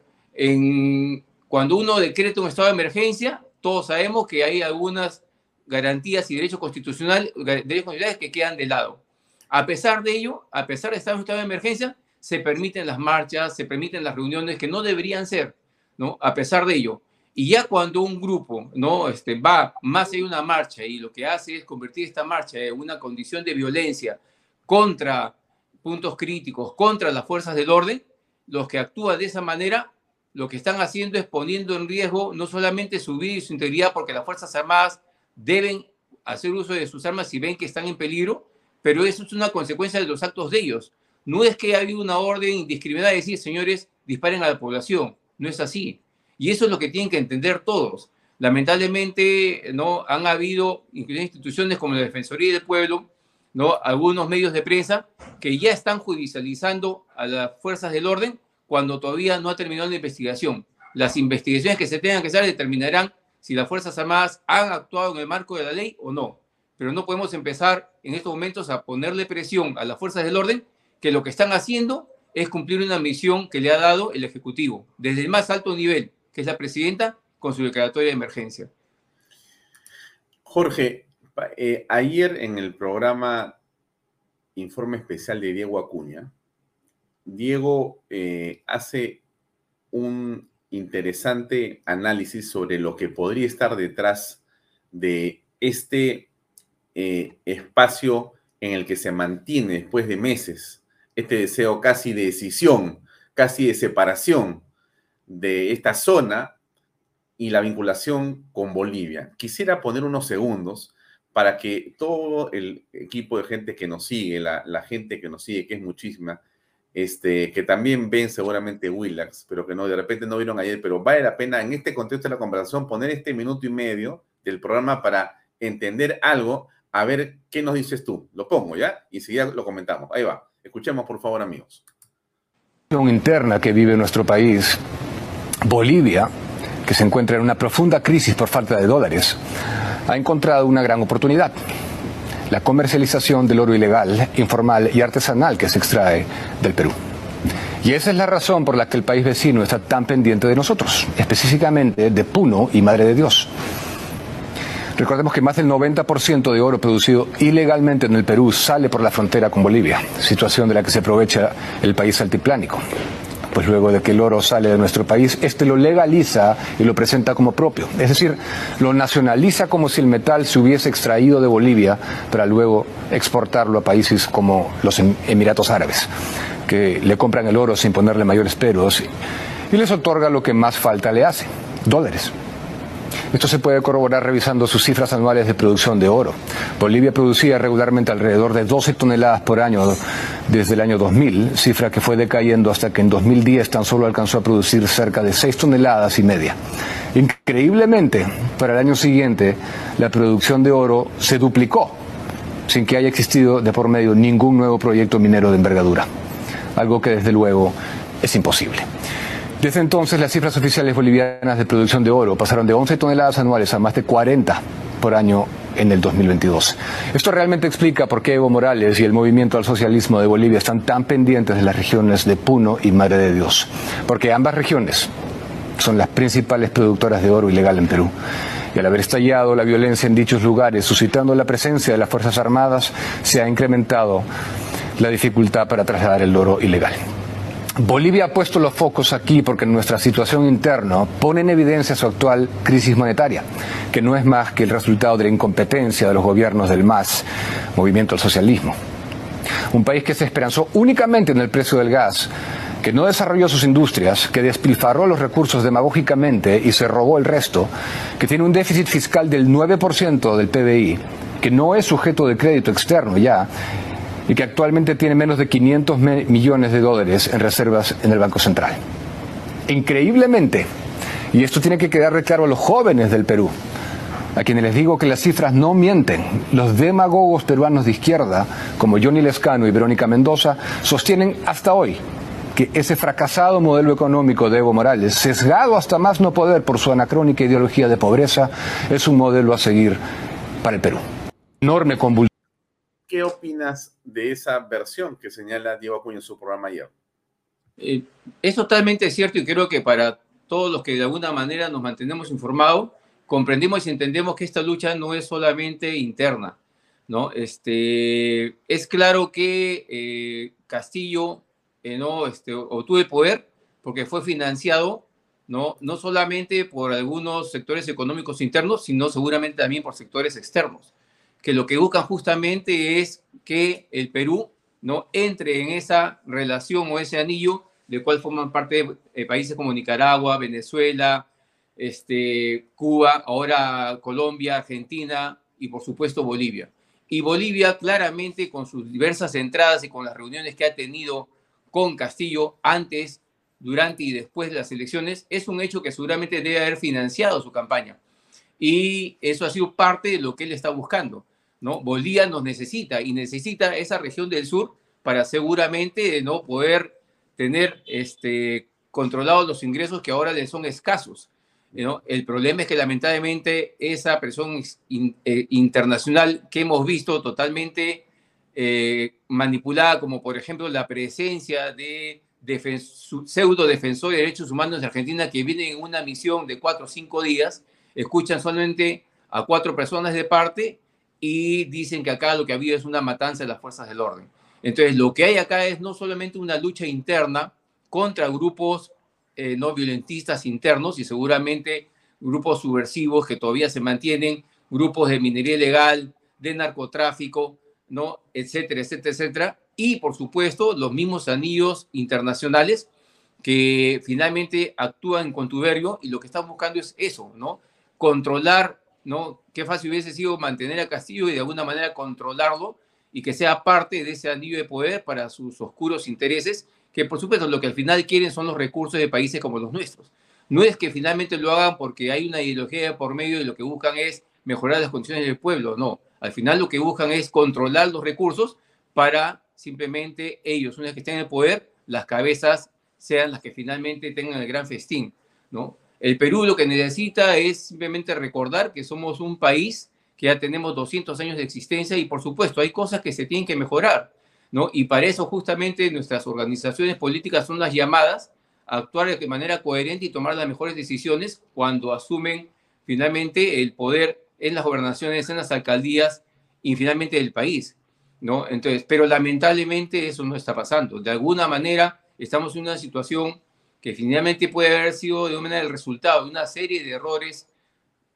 Cuando uno decreta un estado de emergencia, todos sabemos que hay algunas garantías y derechos constitucionales, derechos constitucionales que quedan de lado. A pesar de ello, a pesar de estar en un estado de emergencia, se permiten las marchas, se permiten las reuniones que no deberían ser, ¿no? A pesar de ello. Y ya cuando un grupo ¿no? este, va más allá una marcha y lo que hace es convertir esta marcha en una condición de violencia contra puntos críticos, contra las fuerzas del orden, los que actúan de esa manera, lo que están haciendo es poniendo en riesgo no solamente su vida y su integridad, porque las Fuerzas Armadas deben hacer uso de sus armas si ven que están en peligro, pero eso es una consecuencia de los actos de ellos. No es que haya habido una orden indiscriminada de decir, señores, disparen a la población. No es así. Y eso es lo que tienen que entender todos. Lamentablemente, ¿no? Han habido instituciones como la Defensoría del Pueblo, ¿no? Algunos medios de prensa que ya están judicializando a las fuerzas del orden cuando todavía no ha terminado la investigación. Las investigaciones que se tengan que hacer determinarán si las Fuerzas Armadas han actuado en el marco de la ley o no. Pero no podemos empezar en estos momentos a ponerle presión a las fuerzas del orden que lo que están haciendo es cumplir una misión que le ha dado el Ejecutivo, desde el más alto nivel, que es la presidenta, con su declaratoria de emergencia. Jorge, eh, ayer en el programa Informe Especial de Diego Acuña, Diego eh, hace un interesante análisis sobre lo que podría estar detrás de este eh, espacio en el que se mantiene después de meses este deseo casi de decisión, casi de separación de esta zona y la vinculación con Bolivia. Quisiera poner unos segundos para que todo el equipo de gente que nos sigue, la, gente que nos sigue, que es muchísima, este, que también ven seguramente Willax, pero que no, de repente no vieron ayer, pero vale la pena en este contexto de la conversación poner este minuto y medio del programa para entender algo, a ver qué nos dices tú. Lo pongo, ¿ya? Y enseguida lo comentamos. Ahí va. Escuchemos, por favor, amigos. interna que vive nuestro país, Bolivia, que se encuentra en una profunda crisis por falta de dólares, ha encontrado una gran oportunidad la comercialización del oro ilegal, informal y artesanal que se extrae del Perú. Y esa es la razón por la que el país vecino está tan pendiente de nosotros, específicamente de Puno y Madre de Dios. Recordemos que más del 90% de oro producido ilegalmente en el Perú sale por la frontera con Bolivia, situación de la que se aprovecha el país altiplánico pues luego de que el oro sale de nuestro país, este lo legaliza y lo presenta como propio. Es decir, lo nacionaliza como si el metal se hubiese extraído de Bolivia para luego exportarlo a países como los em-, Emiratos Árabes, que le compran el oro sin ponerle mayores peros y les otorga lo que más falta le hace, dólares. Esto se puede corroborar revisando sus cifras anuales de producción de oro. Bolivia producía regularmente alrededor de 12 toneladas por año desde el año 2000, cifra que fue decayendo hasta que en 2010 tan solo alcanzó a producir cerca de 6 toneladas y media. Increíblemente, para el año siguiente, la producción de oro se duplicó, sin que haya existido de por medio ningún nuevo proyecto minero de envergadura, algo que desde luego es imposible. Desde entonces, las cifras oficiales bolivianas de producción de oro pasaron de 11 toneladas anuales a más de 40 por año en el 2022. Esto realmente explica por qué Evo Morales y el movimiento al socialismo de Bolivia están tan pendientes de las regiones de Puno y Madre de Dios, porque ambas regiones son las principales productoras de oro ilegal en Perú. Y al haber estallado la violencia en dichos lugares, suscitando la presencia de las Fuerzas Armadas, se ha incrementado la dificultad para trasladar el oro ilegal. Bolivia ha puesto los focos aquí porque nuestra situación interna pone en evidencia su actual crisis monetaria, que no es más que el resultado de la incompetencia de los gobiernos del MAS, Movimiento al Socialismo. Un país que se esperanzó únicamente en el precio del gas, que no desarrolló sus industrias, que despilfarró los recursos demagógicamente y se robó el resto, que tiene un déficit fiscal del 9% del PBI, que no es sujeto de crédito externo ya y que actualmente tiene menos de 500 millones de dólares en reservas en el Banco Central. Increíblemente, y esto tiene que quedar claro a los jóvenes del Perú, a quienes les digo que las cifras no mienten. Los demagogos peruanos de izquierda, como Johnny Lescano y Verónica Mendoza, sostienen hasta hoy que ese fracasado modelo económico de Evo Morales, sesgado hasta más no poder por su anacrónica ideología de pobreza, es un modelo a seguir para el Perú. Enorme convulsión. ¿Qué opinas de esa versión que señala Diego Acuña en su programa ayer? Eh, es totalmente cierto y creo que para todos los que de alguna manera nos mantenemos informados, comprendemos y entendemos que esta lucha no es solamente interna, ¿no? Este, es claro que eh, Castillo eh, no este, obtuvo el poder porque fue financiado ¿no? no solamente por algunos sectores económicos internos, sino seguramente también por sectores externos que lo que buscan justamente es que el Perú no entre en esa relación o ese anillo del cual forman parte eh, países como Nicaragua, Venezuela, este, Cuba, ahora Colombia, Argentina y por supuesto Bolivia. Y Bolivia claramente con sus diversas entradas y con las reuniones que ha tenido con Castillo antes, durante y después de las elecciones, es un hecho que seguramente debe haber financiado su campaña. Y eso ha sido parte de lo que él está buscando. ¿No? Bolivia nos necesita y necesita esa región del sur para seguramente no poder tener este, controlados los ingresos que ahora le son escasos. El problema es que lamentablemente esa presión eh, internacional que hemos visto totalmente eh, manipulada, como por ejemplo la presencia de pseudo defensores de derechos humanos de Argentina que vienen en una misión de cuatro o cinco días, escuchan solamente a cuatro personas de parte y dicen que acá lo que ha habido es una matanza de las fuerzas del orden. Entonces, lo que hay acá es no solamente una lucha interna contra grupos eh, no violentistas internos y seguramente grupos subversivos que todavía se mantienen, grupos de minería ilegal, de narcotráfico, ¿no? etcétera, etcétera, etcétera. Y, por supuesto, los mismos anillos internacionales que finalmente actúan en contuberio y lo que están buscando es eso, ¿no? Controlar ¿no? Qué fácil hubiese sido mantener a Castillo y de alguna manera controlarlo y que sea parte de ese anillo de poder para sus oscuros intereses, que por supuesto lo que al final quieren son los recursos de países como los nuestros. No es que finalmente lo hagan porque hay una ideología por medio y lo que buscan es mejorar las condiciones del pueblo, no. Al final lo que buscan es controlar los recursos para simplemente ellos, una vez que estén en el poder, las cabezas sean las que finalmente tengan el gran festín, ¿no? El Perú lo que necesita es simplemente recordar que somos un país que ya tenemos 200 años de existencia y por supuesto hay cosas que se tienen que mejorar, ¿no? Y para eso justamente nuestras organizaciones políticas son las llamadas a actuar de manera coherente y tomar las mejores decisiones cuando asumen finalmente el poder en las gobernaciones, en las alcaldías y finalmente el país, ¿no? Entonces, pero lamentablemente eso no está pasando. De alguna manera estamos en una situación que finalmente puede haber sido de una el resultado de una serie de errores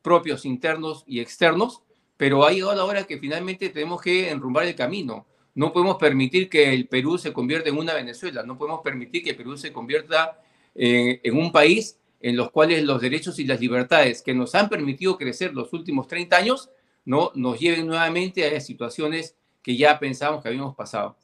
propios, internos y externos, pero ha llegado la hora que finalmente tenemos que enrumbar el camino. No podemos permitir que el Perú se convierta en una Venezuela, no podemos permitir que el Perú se convierta en, en un país en los cuales los derechos y las libertades que nos han permitido crecer los últimos 30 años no nos lleven nuevamente a situaciones que ya pensábamos que habíamos pasado.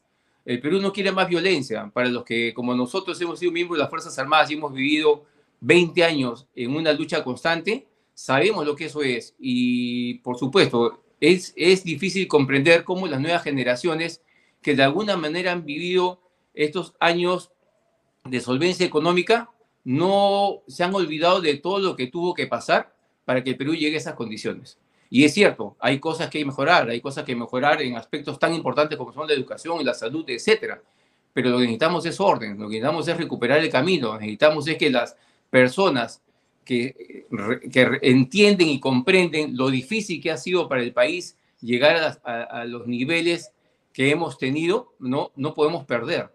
El Perú no quiere más violencia. Para los que, como nosotros, hemos sido miembros de las Fuerzas Armadas y hemos vivido 20 años en una lucha constante, sabemos lo que eso es. Y, por supuesto, es, es difícil comprender cómo las nuevas generaciones que de alguna manera han vivido estos años de solvencia económica no se han olvidado de todo lo que tuvo que pasar para que el Perú llegue a esas condiciones. Y es cierto, hay cosas que hay que mejorar, hay cosas que mejorar en aspectos tan importantes como son la educación, la salud, etcétera. Pero lo que necesitamos es orden, lo que necesitamos es recuperar el camino, lo que necesitamos es que las personas que, que entienden y comprenden lo difícil que ha sido para el país llegar a, a, los niveles que hemos tenido, no, no podemos perder.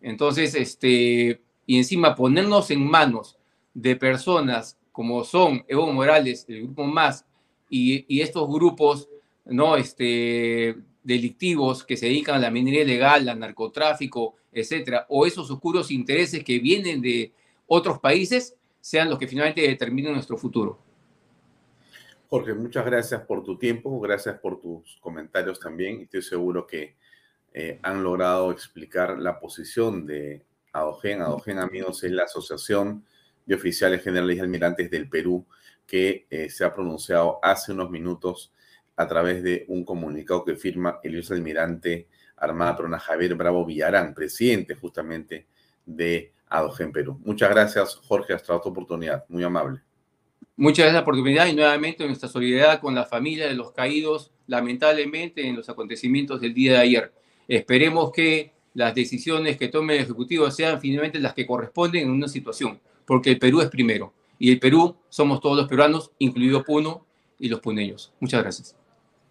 Entonces, este, y encima ponernos en manos de personas como son Evo Morales, el grupo más, y, estos grupos no este, delictivos que se dedican a la minería ilegal, al narcotráfico, etcétera, o esos oscuros intereses que vienen de otros países, sean los que finalmente determinen nuestro futuro. Jorge, muchas gracias por tu tiempo, gracias por tus comentarios también. Estoy seguro que eh, han logrado explicar la posición de ADOGEN. ADOGEN, amigos, es la Asociación de Oficiales Generales y Almirantes del Perú que eh, se ha pronunciado hace unos minutos a través de un comunicado que firma el almirante Armada Prona Javier Bravo Villarán, presidente justamente de ADOGEN Perú. Muchas gracias, Jorge, hasta otra oportunidad. Muy amable. Muchas gracias por la oportunidad y nuevamente nuestra solidaridad con la familia de los caídos, lamentablemente, en los acontecimientos del día de ayer. Esperemos que las decisiones que tome el Ejecutivo sean finalmente las que corresponden en una situación, porque el Perú es primero. Y el Perú somos todos los peruanos, incluido Puno y los puneños. Muchas gracias.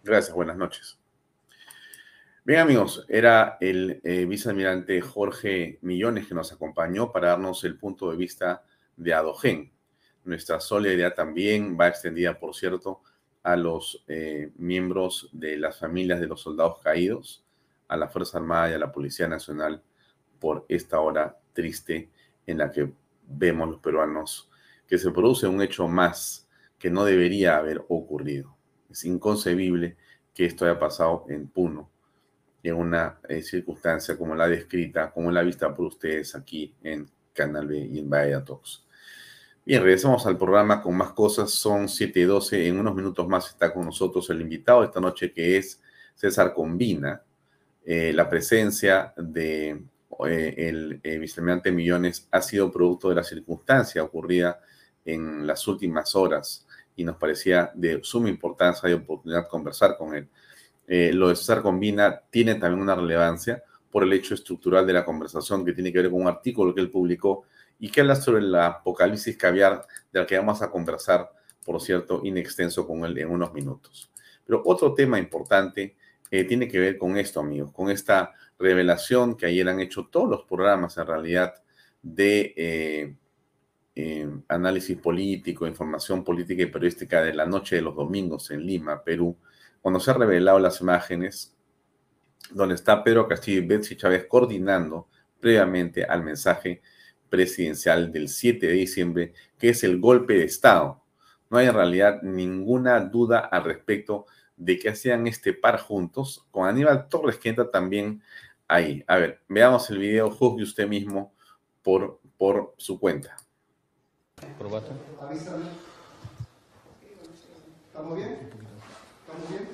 Gracias, buenas noches. Bien amigos, era el eh, vicealmirante Jorge Millones que nos acompañó para darnos el punto de vista de Adogen. Nuestra solidaridad también va extendida, por cierto, a los eh, miembros de las familias de los soldados caídos, a la Fuerza Armada y a la Policía Nacional por esta hora triste en la que vemos los peruanos que se produce un hecho más que no debería haber ocurrido. Es inconcebible que esto haya pasado en Puno, en una eh, circunstancia como la descrita, como la vista por ustedes aquí en Canal B y en Bahía Talks. Bien, regresamos al programa con más cosas. Son 7 y 12. En unos minutos más está con nosotros el invitado de esta noche que es César Combina. Eh, la presencia de eh, el eh, Millones ha sido producto de la circunstancia ocurrida en las últimas horas y nos parecía de suma importancia y oportunidad conversar con él. Eh, lo de César Combina tiene también una relevancia por el hecho estructural de la conversación que tiene que ver con un artículo que él publicó y que habla sobre la apocalipsis caviar, de la que vamos a conversar, por cierto, in extenso con él en unos minutos. Pero otro tema importante eh, tiene que ver con esto, amigos, con esta revelación que ayer han hecho todos los programas, en realidad, de eh, eh, análisis político, información política y periodística de la noche de los domingos en Lima, Perú, cuando se han revelado las imágenes donde está Pedro Castillo y Betsy Chávez coordinando previamente al mensaje presidencial del 7 de diciembre, que es el golpe de Estado. No hay en realidad ninguna duda al respecto de que hacían este par juntos, con Aníbal Torres que entra también ahí. A ver, veamos el video, juzgue usted mismo por, por su cuenta. ¿Estamos bien? ¿Estamos bien?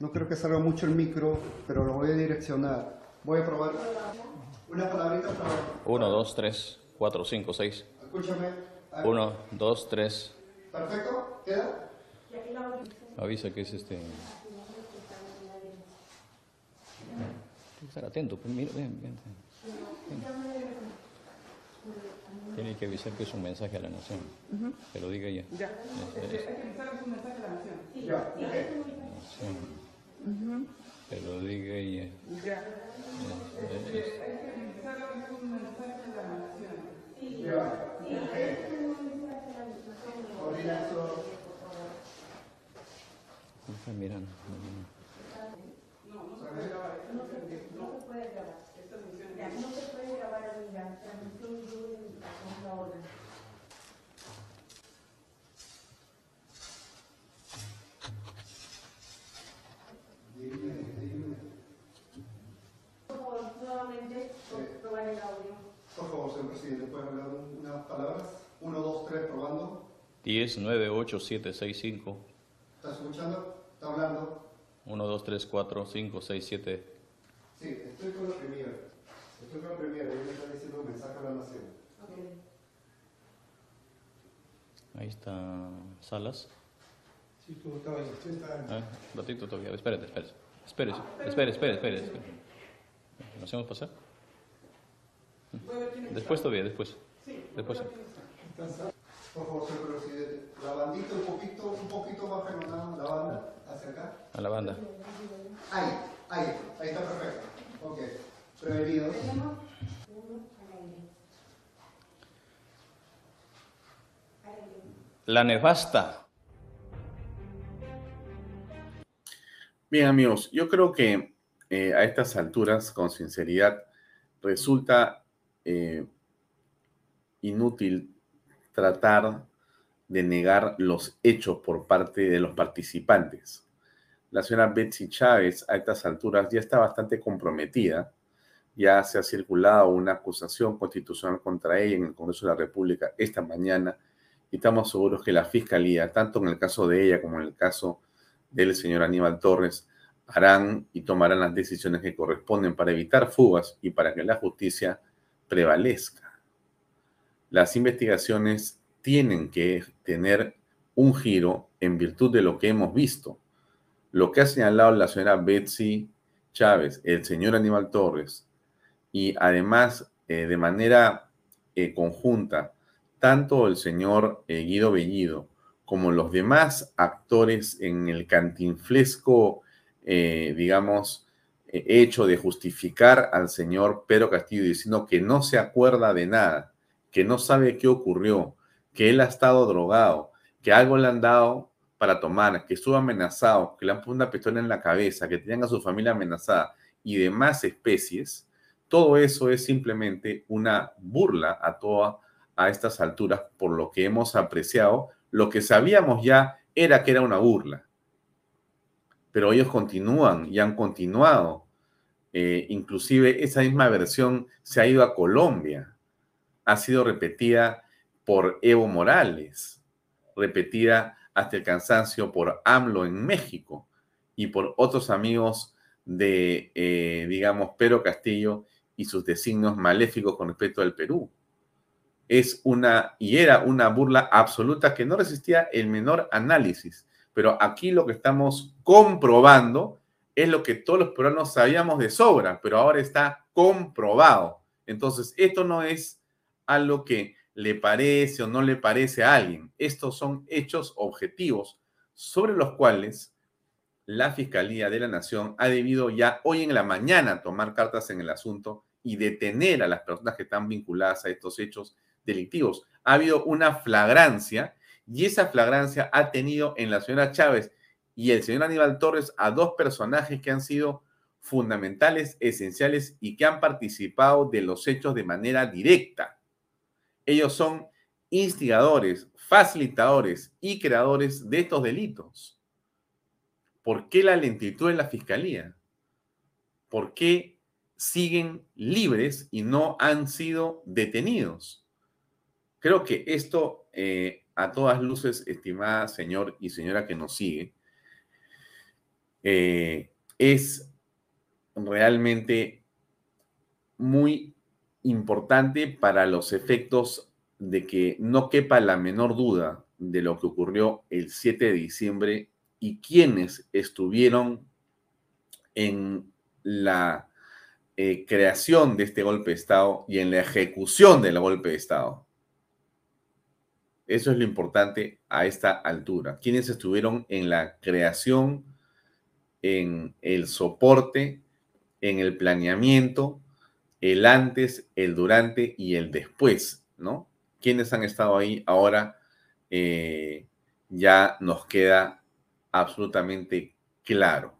No creo que salga mucho el micro, pero lo voy a direccionar. Voy a probar. Una palabrita para... 1, 2, 3, 4, 5, 6. Escúchame. 1, 2, 3. Perfecto. ¿Queda? Avisa que es este... Estar atento, pues mira, ven, ven. Tiene que avisar que es un mensaje a la nación. Uh -huh. Que lo diga ella. Ya. Es, es, es un mensaje a la nación. Ya. nación. Uh -huh. Que lo diga ella. Ya. Es, es, Está mirando. No, no se puede grabar. Favor, señor presidente, ¿puede hablar unas palabras? 1, 2, 3, probando. 10, 9, 8, 7, 6, 5. ¿Está escuchando? ¿Está hablando? 1, 2, 3, 4, 5, 6, 7. Sí, estoy con la primera. Estoy con la primera. Ella me está diciendo un mensaje a la nación. Ahí está Salas. Sí, Ah, ratito todavía, espérate, espérate. Espérese, espere, espere, espere. espere. ¿Nos hacemos pasar? Después todavía, después. Después. Por favor, señor presidente. La bandita un poquito, un poquito más fenomenal, la banda, acá. A la banda. Ahí, ahí, ahí está perfecto. Ok. Prevenidos. La nefasta. Bien, amigos, yo creo que eh, a estas alturas, con sinceridad, resulta eh, inútil tratar de negar los hechos por parte de los participantes. La señora Betsy Chávez a estas alturas ya está bastante comprometida. Ya se ha circulado una acusación constitucional contra ella en el Congreso de la República esta mañana y estamos seguros que la Fiscalía, tanto en el caso de ella como en el caso del señor Aníbal Torres, harán y tomarán las decisiones que corresponden para evitar fugas y para que la justicia prevalezca. Las investigaciones tienen que tener un giro en virtud de lo que hemos visto. Lo que ha señalado la señora Betsy Chávez, el señor Aníbal Torres, y además eh, de manera eh, conjunta, tanto el señor eh, Guido Bellido como los demás actores en el cantinflesco, digamos, hecho de justificar al señor Pedro Castillo diciendo que no se acuerda de nada, que no sabe qué ocurrió, que él ha estado drogado, que algo le han dado para tomar, que estuvo amenazado, que le han puesto una pistola en la cabeza, que tenían a su familia amenazada y demás especies, todo eso es simplemente una burla a toda a estas alturas por lo que hemos apreciado. Lo que sabíamos ya era que era una burla. Pero ellos continúan y han continuado. Eh, inclusive esa misma versión se ha ido a Colombia. Ha sido repetida por Evo Morales, repetida hasta el cansancio por AMLO en México y por otros amigos de, eh, digamos, Pedro Castillo y sus designios maléficos con respecto al Perú. Es una, y era una burla absoluta que no resistía el menor análisis. Pero aquí lo que estamos comprobando es lo que todos los peruanos sabíamos de sobra, pero ahora está comprobado. Entonces, esto no es algo que le parece o no le parece a alguien. Estos son hechos objetivos sobre los cuales la Fiscalía de la Nación ha debido ya hoy en la mañana tomar cartas en el asunto y detener a las personas que están vinculadas a estos hechos delictivos. Ha habido una flagrancia y esa flagrancia ha tenido en la señora Chávez y el señor Aníbal Torres a dos personajes que han sido fundamentales, esenciales y que han participado de los hechos de manera directa. Ellos son instigadores, facilitadores y creadores de estos delitos. ¿Por qué la lentitud en la fiscalía? ¿Por qué siguen libres y no han sido detenidos? Creo que esto, eh, a todas luces, estimada señor y señora que nos sigue, eh, es realmente muy importante para los efectos de que no quepa la menor duda de lo que ocurrió el 7 de diciembre y quienes estuvieron en la eh, creación de este golpe de Estado y en la ejecución del golpe de Estado. Eso es lo importante a esta altura. Quienes estuvieron en la creación, en el soporte, en el planeamiento el antes, el durante y el después, ¿no? Quienes han estado ahí ahora eh, ya nos queda absolutamente claro.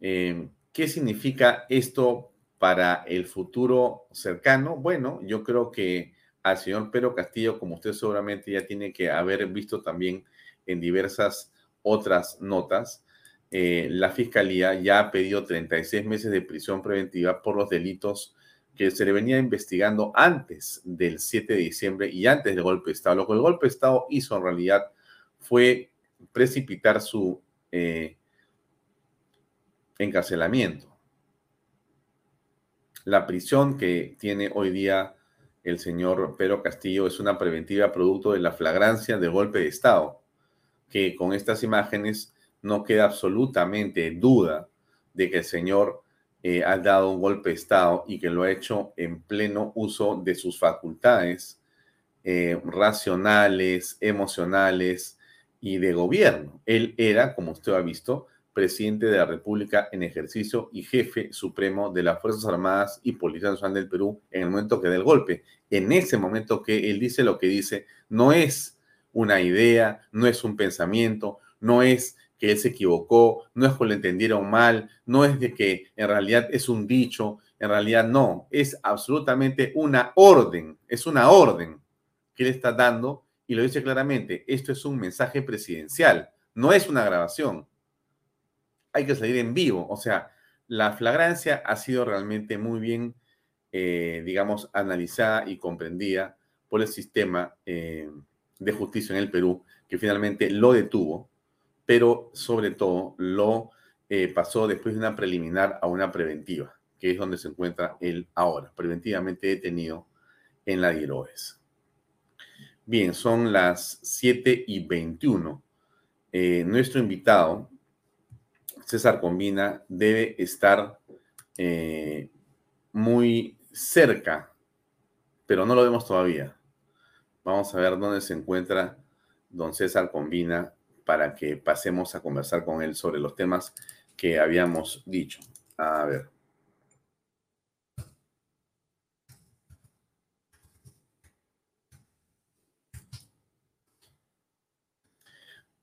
Eh, ¿Qué significa esto para el futuro cercano? Bueno, yo creo que al señor Pedro Castillo, como usted seguramente ya tiene que haber visto también en diversas otras notas, eh, la Fiscalía ya ha pedido 36 meses de prisión preventiva por los delitos que se le venía investigando antes del 7 de diciembre y antes del golpe de Estado. Lo que el golpe de Estado hizo en realidad fue precipitar su eh, encarcelamiento. La prisión que tiene hoy día el señor Pedro Castillo es una preventiva producto de la flagrancia del golpe de Estado que con estas imágenes no queda absolutamente duda de que el señor eh, ha dado un golpe de Estado y que lo ha hecho en pleno uso de sus facultades eh, racionales, emocionales y de gobierno. Él era, como usted ha visto, presidente de la República en ejercicio y jefe supremo de las Fuerzas Armadas y Policía Nacional del Perú en el momento que da el golpe. En ese momento que él dice lo que dice, no es una idea, no es un pensamiento, no es que él se equivocó, no es que lo entendieron mal, no es de que en realidad es un dicho, en realidad no, es absolutamente una orden, es una orden que él está dando y lo dice claramente, esto es un mensaje presidencial, no es una grabación. Hay que salir en vivo, o sea, la flagrancia ha sido realmente muy bien, eh, digamos, analizada y comprendida por el sistema eh, de justicia en el Perú, que finalmente lo detuvo pero sobre todo lo eh, pasó después de una preliminar a una preventiva, que es donde se encuentra él ahora, preventivamente detenido en la Diroes. Bien, son las 7 y 21. Eh, nuestro invitado, César Combina, debe estar eh, muy cerca, pero no lo vemos todavía. Vamos a ver dónde se encuentra don César Combina para que pasemos a conversar con él sobre los temas que habíamos dicho. A ver.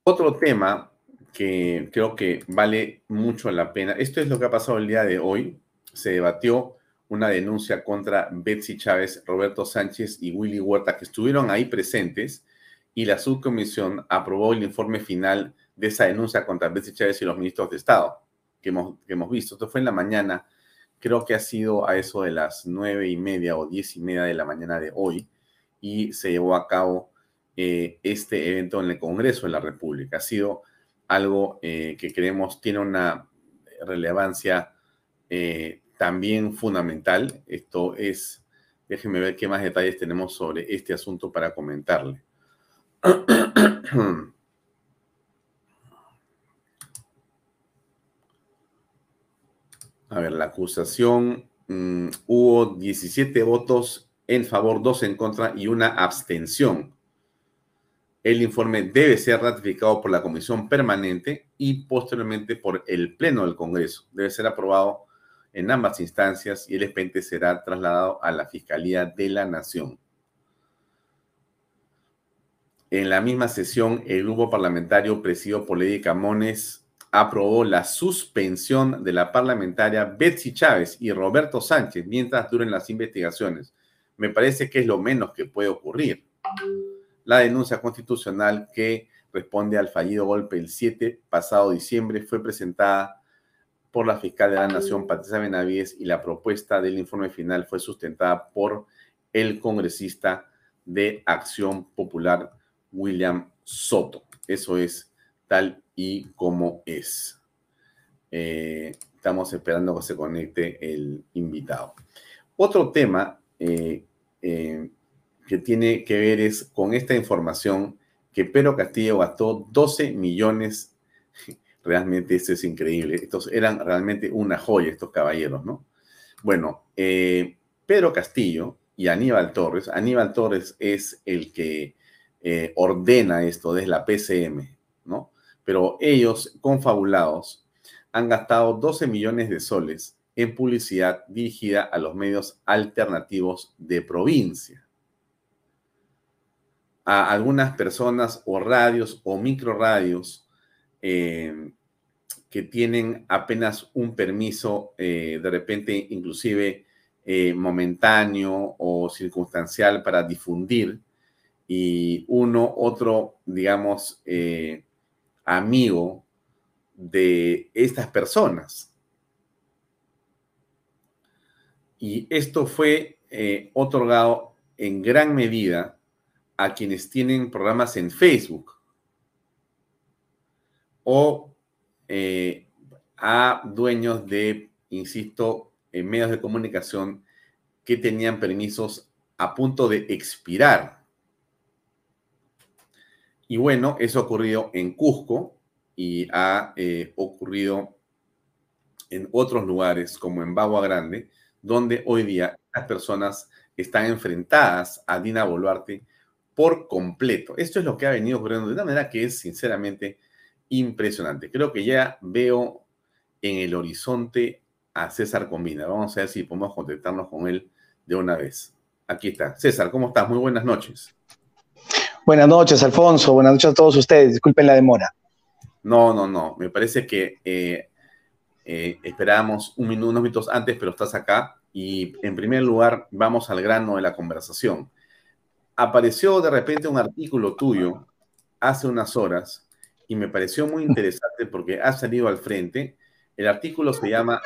Otro tema que creo que vale mucho la pena, esto es lo que ha pasado el día de hoy, se debatió una denuncia contra Betsy Chávez, Roberto Sánchez y Willy Huerta, que estuvieron ahí presentes y la subcomisión aprobó el informe final de esa denuncia contra Betsy Chávez y los ministros de Estado que hemos, que hemos visto. Esto fue en la mañana, creo que ha sido a eso de las nueve y media o diez y media de la mañana de hoy y se llevó a cabo eh, este evento en el Congreso de la República. Ha sido algo eh, que creemos tiene una relevancia eh, también fundamental. Esto es, déjenme ver qué más detalles tenemos sobre este asunto para comentarle. A ver, la acusación mm, hubo 17 votos en favor, 2 en contra y una abstención. El informe debe ser ratificado por la Comisión Permanente y posteriormente por el Pleno del Congreso. Debe ser aprobado en ambas instancias y el expediente será trasladado a la Fiscalía de la Nación. En la misma sesión, el grupo parlamentario presidido por Lady Camones aprobó la suspensión de la parlamentaria Betsy Chávez y Roberto Sánchez mientras duren las investigaciones. Me parece que es lo menos que puede ocurrir. La denuncia constitucional que responde al fallido golpe el 7 pasado diciembre fue presentada por la fiscal de la Nación, Patricia Benavides, y la propuesta del informe final fue sustentada por el congresista de Acción Popular, William Soto. Eso es tal y como es. Eh, estamos esperando que se conecte el invitado. Otro tema eh, eh, que tiene que ver es con esta información que Pedro Castillo gastó 12 millones. [laughs] Realmente esto es increíble. Estos eran realmente una joya, estos caballeros, ¿no? Bueno, Pedro Castillo y Aníbal Torres. Aníbal Torres es el que eh, ordena esto desde la PCM, ¿no? Pero ellos, confabulados, han gastado 12 millones de soles en publicidad dirigida a los medios alternativos de provincia. A algunas personas o radios o microradios eh, que tienen apenas un permiso, eh, de repente inclusive momentáneo o circunstancial para difundir y uno, otro, digamos, eh, amigo de estas personas. Y esto fue eh, otorgado en gran medida a quienes tienen programas en Facebook o eh, a dueños de, insisto, medios de comunicación que tenían permisos a punto de expirar Y bueno, eso ha ocurrido en Cusco y ha eh, ocurrido en otros lugares como en Bagua Grande, donde hoy día las personas están enfrentadas a Dina Boluarte por completo. Esto es lo que ha venido ocurriendo de una manera que es sinceramente impresionante. Creo que ya veo en el horizonte a César Combina. Vamos a ver si podemos contactarnos con él de una vez. Aquí está. César, ¿cómo estás? Muy buenas noches. Buenas noches, Alfonso. Buenas noches a todos ustedes. Disculpen la demora. No, no, no. Me parece que eh, eh, esperábamos un minuto, unos minutos antes, pero estás acá. Y en primer lugar, vamos al grano de la conversación. Apareció de repente un artículo tuyo hace unas horas y me pareció muy interesante porque ha salido al frente. El artículo se llama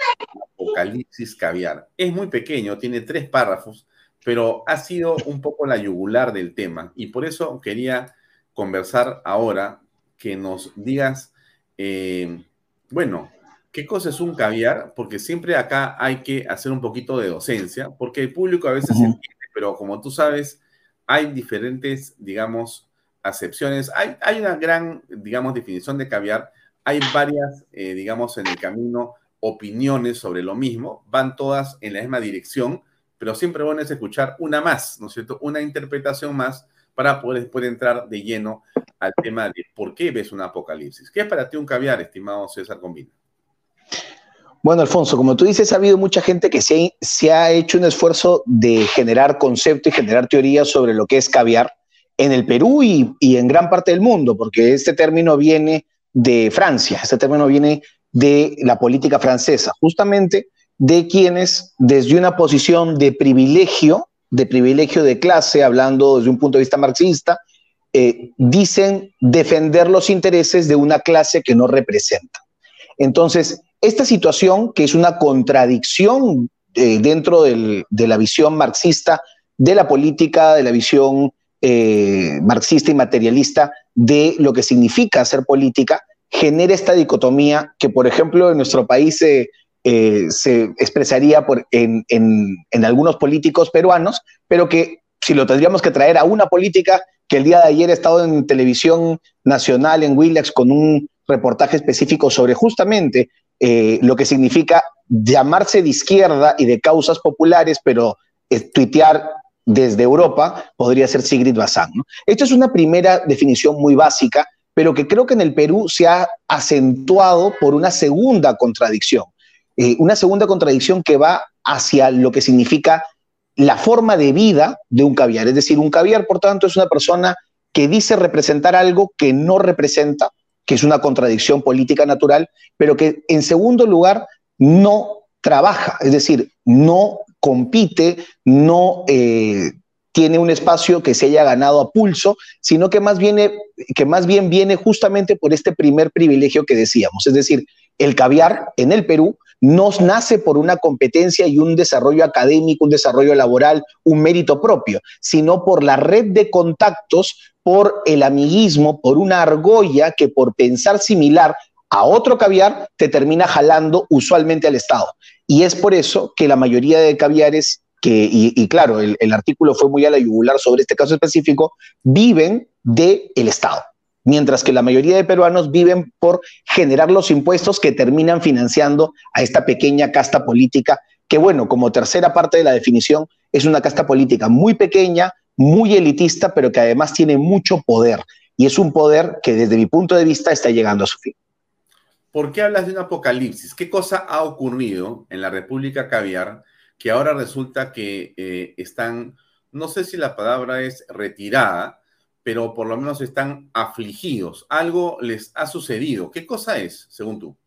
Apocalipsis Caviar. Es muy pequeño, tiene tres párrafos, pero ha sido un poco la yugular del tema y por eso quería conversar ahora que nos digas, eh, bueno, ¿Qué cosa es un caviar? Porque siempre acá hay que hacer un poquito de docencia, porque el público a veces entiende, pero como tú sabes, hay diferentes, digamos, acepciones. Hay, hay una gran, digamos, definición de caviar. Hay varias, eh, digamos, en el camino opiniones sobre lo mismo. Van todas en la misma dirección, pero siempre bueno es escuchar una más, ¿no es cierto? Una interpretación más para poder después entrar de lleno al tema de por qué ves un apocalipsis. ¿Qué es para ti un caviar, estimado César Combina? Bueno, Alfonso, como tú dices, ha habido mucha gente que se ha, hecho un esfuerzo de generar concepto y generar teorías sobre lo que es caviar en el Perú y, en gran parte del mundo, porque este término viene de Francia, este término viene de la política francesa, justamente de quienes desde una posición de privilegio, de privilegio de clase, hablando desde un punto de vista marxista, eh, dicen defender los intereses de una clase que no representa. Entonces, esta situación, que es una contradicción eh, dentro de la visión marxista de la política, de la visión eh, marxista y materialista de lo que significa hacer política, genera esta dicotomía que, por ejemplo, en nuestro país se expresaría en, en, algunos políticos peruanos, pero que si lo tendríamos que traer a una política que el día de ayer ha estado en televisión nacional, en Willax, con un reportaje específico sobre justamente eh, lo que significa llamarse de izquierda y de causas populares, pero eh, tuitear desde Europa podría ser Sigrid Bazán. ¿no? Esta es una primera definición muy básica, pero que creo que en el Perú se ha acentuado por una segunda contradicción. Eh, una segunda contradicción que va hacia lo que significa la forma de vida de un caviar. Es decir, un caviar, por tanto, es una persona que dice representar algo que no representa, que es una contradicción política natural, pero que en segundo lugar no trabaja, es decir, no compite, no eh, tiene un espacio que se haya ganado a pulso, sino que más, viene, que más bien viene justamente por este primer privilegio que decíamos, es decir, el caviar en el Perú no nace por una competencia y un desarrollo académico, un desarrollo laboral, un mérito propio, sino por la red de contactos, por el amiguismo, por una argolla que por pensar similar a otro caviar te termina jalando usualmente al Estado. Y es por eso que la mayoría de caviares, que, y, claro, el, artículo fue muy a la yugular sobre este caso específico, viven del el Estado mientras que la mayoría de peruanos viven por generar los impuestos que terminan financiando a esta pequeña casta política, que bueno, como tercera parte de la definición, es una casta política muy pequeña, muy elitista, pero que además tiene mucho poder. Y es un poder que desde mi punto de vista está llegando a su fin. ¿Por qué hablas de un apocalipsis? ¿Qué cosa ha ocurrido en la República Caviar que ahora resulta que eh, están, no sé si la palabra es retirada, pero por lo menos están afligidos. Algo les ha sucedido. ¿Qué cosa es, según tú?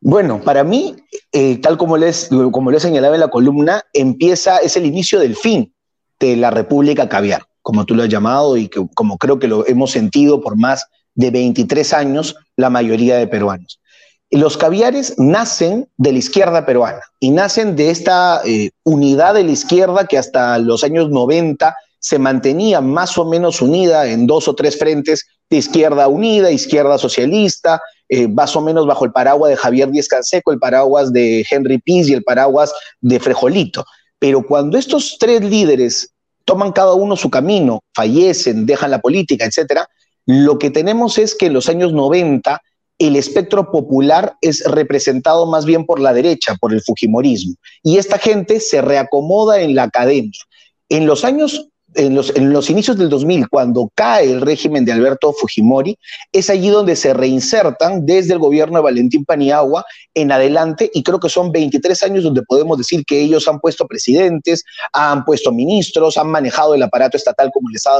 Bueno, para mí, eh, tal como les, como les señalaba en la columna, empieza, es el inicio del fin de la República Caviar, como tú lo has llamado y que, como creo que lo hemos sentido por más de 23 años la mayoría de peruanos. Los caviares nacen de la izquierda peruana y nacen de esta eh, unidad de la izquierda que hasta los años 90 se mantenía más o menos unida en dos o tres frentes de izquierda unida, izquierda socialista, eh, más o menos bajo el paraguas de Javier Díaz Canseco, el paraguas de Henry Piz y el paraguas de Frejolito. Pero cuando estos tres líderes toman cada uno su camino, fallecen, dejan la política, etcétera. Lo que tenemos es que en los años 90 el espectro popular es representado más bien por la derecha, por el Fujimorismo. Y esta gente se reacomoda en la academia. En los años en los, en los, inicios del 2000, cuando cae el régimen de Alberto Fujimori, es allí donde se reinsertan desde el gobierno de Valentín Paniagua en adelante, y creo que son 23 años donde podemos decir que ellos han puesto presidentes, han puesto ministros, han manejado el aparato estatal como les ha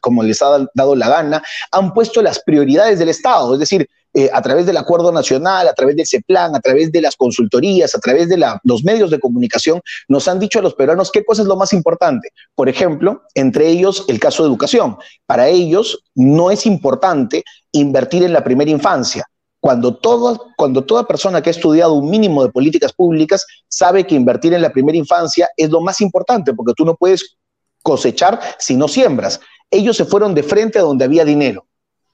como les ha dado la gana, han puesto las prioridades del Estado, es decir, eh, a través del acuerdo nacional, a través de ese plan, a través de las consultorías, a través de los medios de comunicación, nos han dicho a los peruanos qué cosa es lo más importante. Por ejemplo, entre ellos el caso de educación. Para ellos no es importante invertir en la primera infancia. Cuando, cuando toda persona que ha estudiado un mínimo de políticas públicas sabe que invertir en la primera infancia es lo más importante, porque tú no puedes cosechar si no siembras. Ellos se fueron de frente a donde había dinero,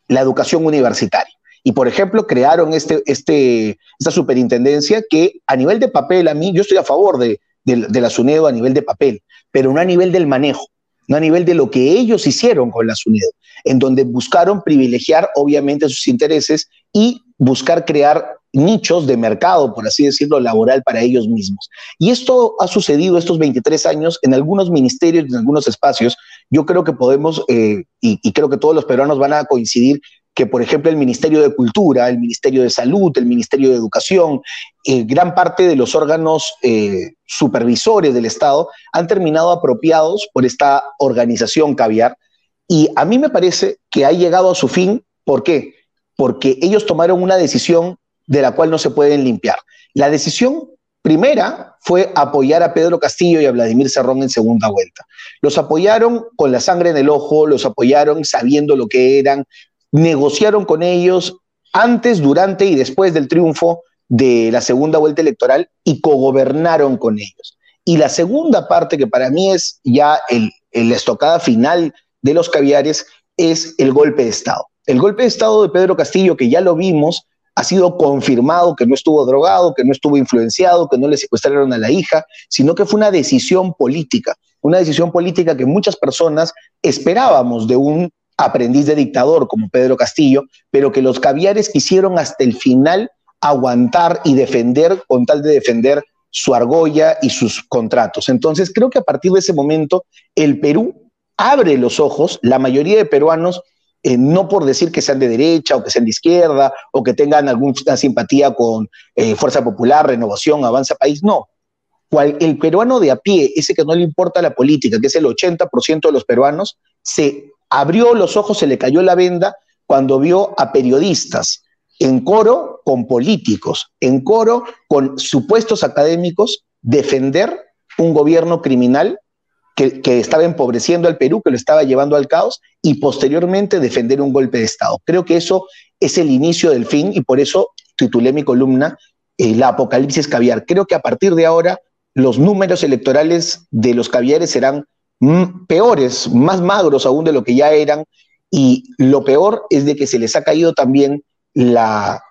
la educación universitaria. Y, por ejemplo, crearon este, este, esta superintendencia que a nivel de papel, a mí, yo estoy a favor de, la SUNEDO a nivel de papel, pero no a nivel del manejo, no a nivel de lo que ellos hicieron con la SUNEDO, en donde buscaron privilegiar, obviamente, sus intereses y buscar crear nichos de mercado, por así decirlo, laboral para ellos mismos. Y esto ha sucedido estos 23 años en algunos ministerios, en algunos espacios. Yo creo que podemos, eh, y, creo que todos los peruanos van a coincidir que, por ejemplo, el Ministerio de Cultura, el Ministerio de Salud, el Ministerio de Educación, eh, gran parte de los órganos eh, supervisores del Estado han terminado apropiados por esta organización caviar. Y a mí me parece que ha llegado a su fin. ¿Por qué? Porque ellos tomaron una decisión de la cual no se pueden limpiar. La decisión primera fue apoyar a Pedro Castillo y a Vladimir Cerrón en segunda vuelta. Los apoyaron con la sangre en el ojo, los apoyaron sabiendo lo que eran, negociaron con ellos antes, durante y después del triunfo de la segunda vuelta electoral y cogobernaron con ellos. Y la segunda parte, que para mí es ya la estocada final de los caviares, es el golpe de Estado. El golpe de Estado de Pedro Castillo, que ya lo vimos, ha sido confirmado que no estuvo drogado, que no estuvo influenciado, que no le secuestraron a la hija, sino que fue una decisión política, una decisión política que muchas personas esperábamos de un aprendiz de dictador como Pedro Castillo, pero que los caviares quisieron hasta el final aguantar y defender con tal de defender su argolla y sus contratos. Entonces, creo que a partir de ese momento el Perú abre los ojos, la mayoría de peruanos, eh, no por decir que sean de derecha o que sean de izquierda o que tengan alguna simpatía con eh, Fuerza Popular, Renovación, Avanza País, no. el peruano de a pie, ese que no le importa la política, que es el 80% de los peruanos, se abrió los ojos, se le cayó la venda cuando vio a periodistas en coro con políticos, en coro con supuestos académicos defender un gobierno criminal que, estaba empobreciendo al Perú, que lo estaba llevando al caos, y posteriormente defender un golpe de Estado. Creo que eso es el inicio del fin y por eso titulé mi columna eh, La Apocalipsis Caviar. Creo que a partir de ahora los números electorales de los caviares serán peores, más magros aún de lo que ya eran, y lo peor es de que se les ha caído también la,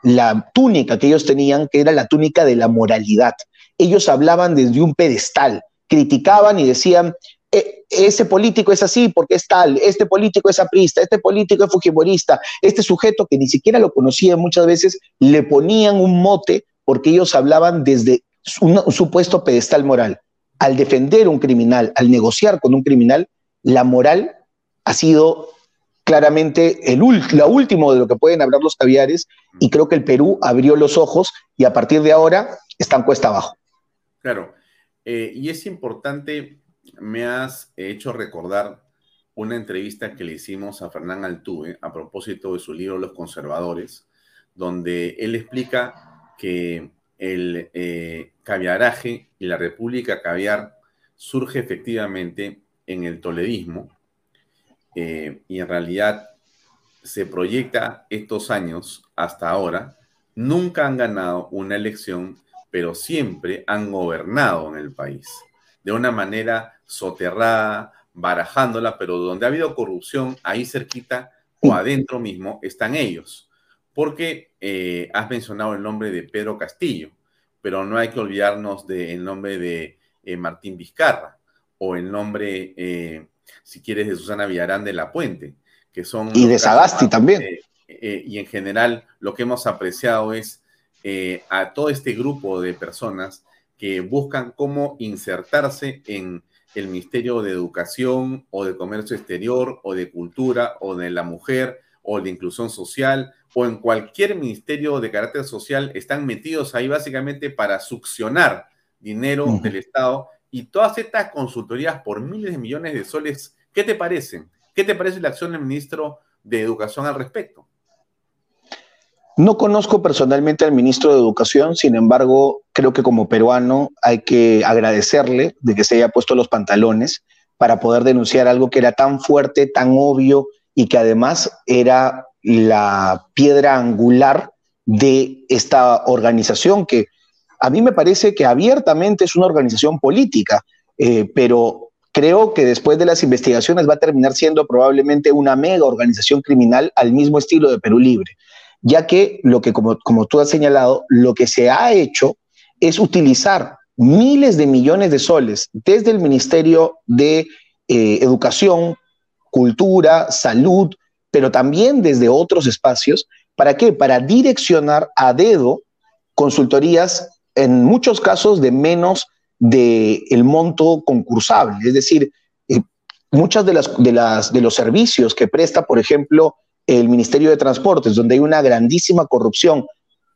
túnica que ellos tenían, que era la túnica de la moralidad. Ellos hablaban desde un pedestal, criticaban y decían, e, ese político es así porque es tal, este político es aprista, este político es fujimorista, este sujeto que ni siquiera lo conocía muchas veces, le ponían un mote porque ellos hablaban desde un supuesto pedestal moral al defender un criminal, al negociar con un criminal, la moral ha sido claramente el lo último de lo que pueden hablar los caviares y creo que el Perú abrió los ojos y a partir de ahora están cuesta abajo. Claro, eh, y es importante, me has hecho recordar una entrevista que le hicimos a Fernán Altuve a propósito de su libro Los Conservadores, donde él explica que el eh, caviaraje y la República Caviar surge efectivamente en el toledismo eh, y en realidad se proyecta estos años hasta ahora. Nunca han ganado una elección, pero siempre han gobernado en el país de una manera soterrada, barajándola, pero donde ha habido corrupción, ahí cerquita o adentro mismo están ellos porque eh, has mencionado el nombre de Pedro Castillo, pero no hay que olvidarnos del nombre de eh, Martín Vizcarra, o el nombre, eh, si quieres, de Susana Villarán de la Puente, que son... Y de Sagasti también. Y en general lo que hemos apreciado es a todo este grupo de personas que buscan cómo insertarse en el Ministerio de Educación o de Comercio Exterior o de Cultura o de la Mujer o de Inclusión Social o en cualquier ministerio de carácter social, están metidos ahí básicamente para succionar dinero del Estado y todas estas consultorías por miles de millones de soles, ¿qué te parecen? ¿Qué te parece la acción del ministro de Educación al respecto? No conozco personalmente al ministro de Educación, sin embargo, creo que como peruano hay que agradecerle de que se haya puesto los pantalones para poder denunciar algo que era tan fuerte, tan obvio y que además era la piedra angular de esta organización que a mí me parece que abiertamente es una organización política, eh, pero creo que después de las investigaciones va a terminar siendo probablemente una mega organización criminal al mismo estilo de Perú Libre ya que lo que, como, tú has señalado, lo que se ha hecho es utilizar miles de millones de soles desde el Ministerio de eh, Educación, Cultura, Salud, pero también desde otros espacios. ¿Para qué? Para direccionar a dedo consultorías, en muchos casos de menos del el monto concursable. Es decir, eh, muchas de, las, de, las, de los servicios que presta, por ejemplo, el Ministerio de Transportes, donde hay una grandísima corrupción,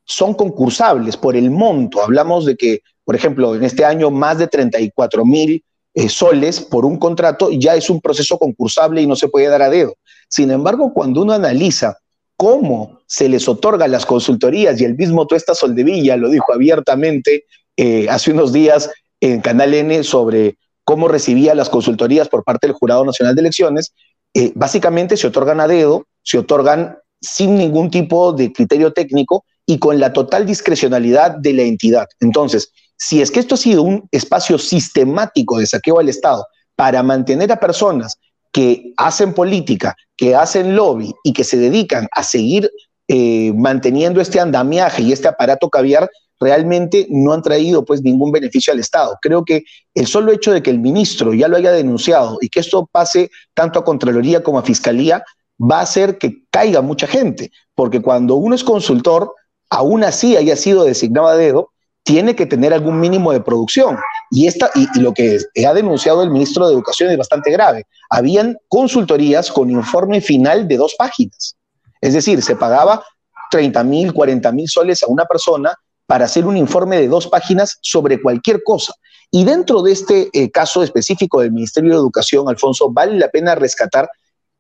son concursables por el monto. Hablamos de que, por ejemplo, en este año más de 34 mil eh, soles por un contrato ya es un proceso concursable y no se puede dar a dedo. Sin embargo, cuando uno analiza cómo se les otorga las consultorías y el mismo Tuesta Soldevilla lo dijo abiertamente eh, hace unos días en Canal N sobre cómo recibía las consultorías por parte del Jurado Nacional de Elecciones, eh, básicamente se otorgan a dedo, se otorgan sin ningún tipo de criterio técnico y con la total discrecionalidad de la entidad. Entonces, si es que esto ha sido un espacio sistemático de saqueo al Estado para mantener a personas que hacen política, que hacen lobby y que se dedican a seguir eh, manteniendo este andamiaje y este aparato caviar, realmente no han traído pues ningún beneficio al Estado. Creo que el solo hecho de que el ministro ya lo haya denunciado y que esto pase tanto a Contraloría como a Fiscalía va a hacer que caiga mucha gente, porque cuando uno es consultor, aún así haya sido designado a dedo, tiene que tener algún mínimo de producción. Y, esta, y, lo que ha denunciado el ministro de Educación es bastante grave. Habían consultorías con informe final de dos páginas. Es decir, se pagaba 30 mil, 40 mil soles a una persona para hacer un informe de dos páginas sobre cualquier cosa. Y dentro de este eh, caso específico del Ministerio de Educación, Alfonso, vale la pena rescatar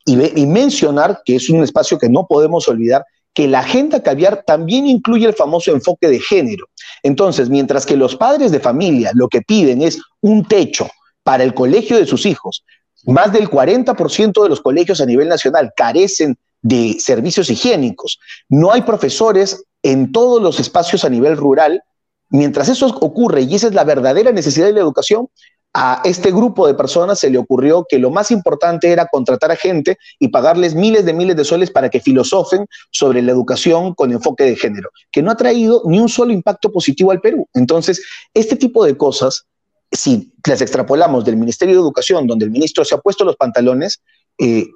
y, y, mencionar, que es un espacio que no podemos olvidar, que la agenda caviar también incluye el famoso enfoque de género. Entonces, mientras que los padres de familia lo que piden es un techo para el colegio de sus hijos, más del 40% de los colegios a nivel nacional carecen de servicios higiénicos. No hay profesores en todos los espacios a nivel rural. Mientras eso ocurre, y esa es la verdadera necesidad de la educación, a este grupo de personas se le ocurrió que lo más importante era contratar a gente y pagarles miles de miles de soles para que filosofen sobre la educación con enfoque de género, que no ha traído ni un solo impacto positivo al Perú. Entonces, este tipo de cosas, si las extrapolamos del Ministerio de Educación, donde el ministro se ha puesto los pantalones, eh,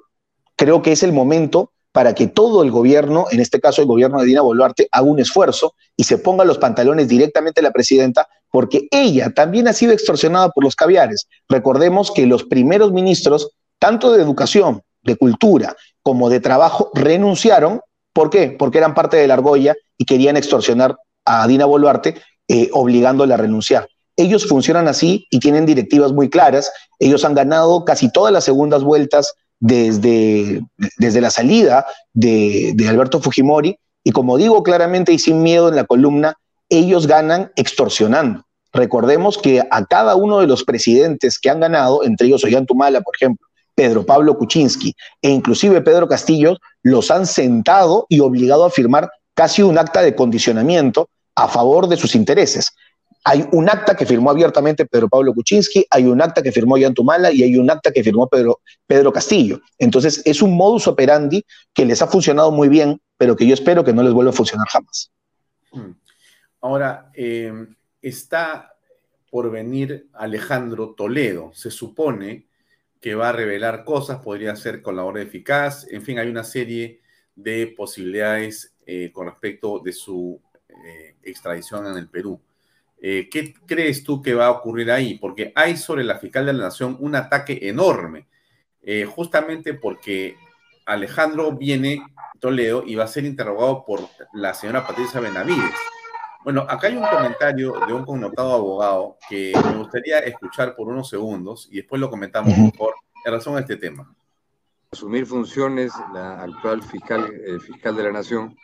creo que es el momento para que todo el gobierno, en este caso el gobierno de Dina Boluarte, haga un esfuerzo y se ponga los pantalones directamente a la presidenta, porque ella también ha sido extorsionada por los caviares. Recordemos que los primeros ministros, tanto de educación, de cultura, como de trabajo, renunciaron. ¿Por qué? Porque eran parte de la argolla y querían extorsionar a Dina Boluarte, eh, obligándola a renunciar. Ellos funcionan así y tienen directivas muy claras. Ellos han ganado casi todas las segundas vueltas desde, desde la salida de, de Alberto Fujimori, y como digo claramente y sin miedo en la columna, ellos ganan extorsionando. Recordemos que a cada uno de los presidentes que han ganado, entre ellos Ollantumala, por ejemplo, Pedro Pablo Kuczynski e inclusive Pedro Castillo, los han sentado y obligado a firmar casi un acta de condicionamiento a favor de sus intereses. Hay un acta que firmó abiertamente Pedro Pablo Kuczynski, hay un acta que firmó Yantumala y hay un acta que firmó Pedro, Pedro Castillo. Entonces, es un modus operandi que les ha funcionado muy bien, pero que yo espero que no les vuelva a funcionar jamás. Mm. Ahora, eh, está por venir Alejandro Toledo. Se supone que va a revelar cosas, podría ser colaborador eficaz, en fin, hay una serie de posibilidades eh, con respecto de su eh, extradición en el Perú. Eh, ¿Qué crees tú que va a ocurrir ahí? Porque hay sobre la fiscal de la Nación un ataque enorme, justamente porque Alejandro viene Toledo y va a ser interrogado por la señora Patricia Benavides. Bueno, acá hay un comentario de un connotado abogado que me gustaría escuchar por unos segundos y después lo comentamos por en razón a este tema. Asumir funciones, la actual fiscal, fiscal de la Nación,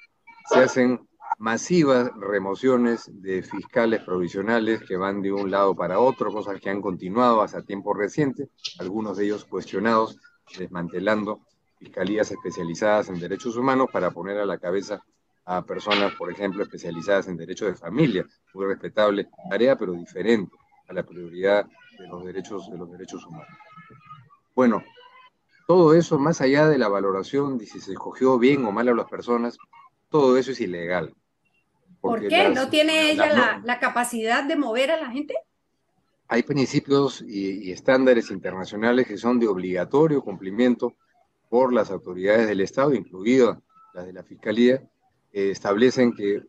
se hacen masivas remociones de fiscales provisionales que van de un lado para otro, cosas que han continuado hasta tiempo reciente, algunos de ellos cuestionados, desmantelando fiscalías especializadas en derechos humanos para poner a la cabeza a personas, por ejemplo, especializadas en derechos de familia, muy respetable tarea, pero diferente a la prioridad de los derechos, de los derechos humanos. Bueno, todo eso, más allá de la valoración de si se escogió bien o mal a las personas, todo eso es ilegal. ¿Por qué? ¿No tiene ella la, capacidad de mover a la gente? Hay principios y, y estándares internacionales que son de obligatorio cumplimiento por las autoridades del Estado, incluidas las de la Fiscalía, establecen que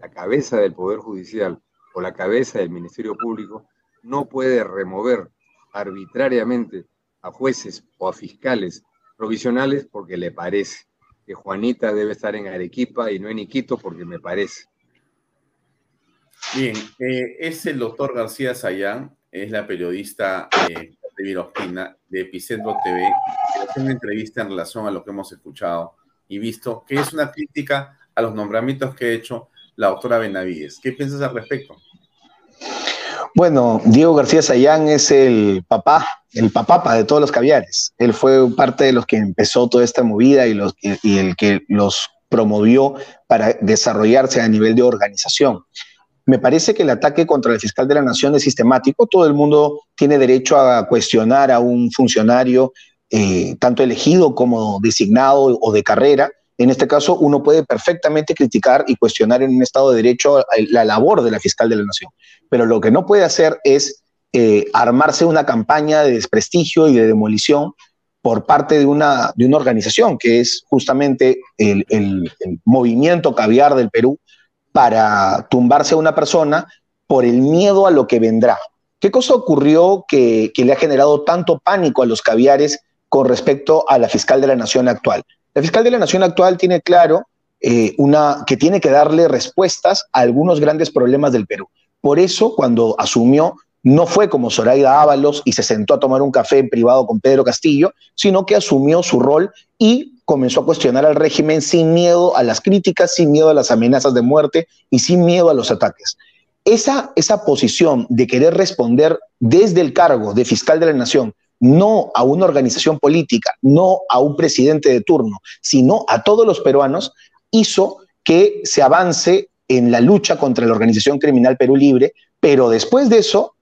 la cabeza del Poder Judicial o la cabeza del Ministerio Público no puede remover arbitrariamente a jueces o a fiscales provisionales porque le parece que Juanita debe estar en Arequipa y no en Iquito porque me parece. Bien, eh, es el doctor García Sayán, es la periodista eh, de Virospina de Epicentro TV, que hace una entrevista en relación a lo que hemos escuchado y visto, que es una crítica a los nombramientos que ha hecho la doctora Benavides. ¿Qué piensas al respecto? Bueno, Diego García Sayán es el papá, el papapa de todos los caviares. Él fue parte de los que empezó toda esta movida y, los, y el que los promovió para desarrollarse a nivel de organización. Me parece que el ataque contra el fiscal de la nación es sistemático. Todo el mundo tiene derecho a cuestionar a un funcionario eh, tanto elegido como designado o de carrera. En este caso, uno puede perfectamente criticar y cuestionar en un Estado de Derecho la labor de la fiscal de la Nación. Pero lo que no puede hacer es eh, armarse una campaña de desprestigio y de demolición por parte de una, organización que es justamente el, movimiento caviar del Perú para tumbarse a una persona por el miedo a lo que vendrá. ¿Qué cosa ocurrió que le ha generado tanto pánico a los caviares con respecto a la fiscal de la Nación actual. La fiscal de la Nación actual tiene claro eh, una, que tiene que darle respuestas a algunos grandes problemas del Perú. Por eso, cuando asumió, no fue como Zoraida Ábalos y se sentó a tomar un café en privado con Pedro Castillo, sino que asumió su rol y comenzó a cuestionar al régimen sin miedo a las críticas, sin miedo a las amenazas de muerte y sin miedo a los ataques. Esa, esa posición de querer responder desde el cargo de fiscal de la Nación no a una organización política, no a un presidente de turno, sino a todos los peruanos, hizo que se avance en la lucha contra la organización criminal Perú Libre, pero después de eso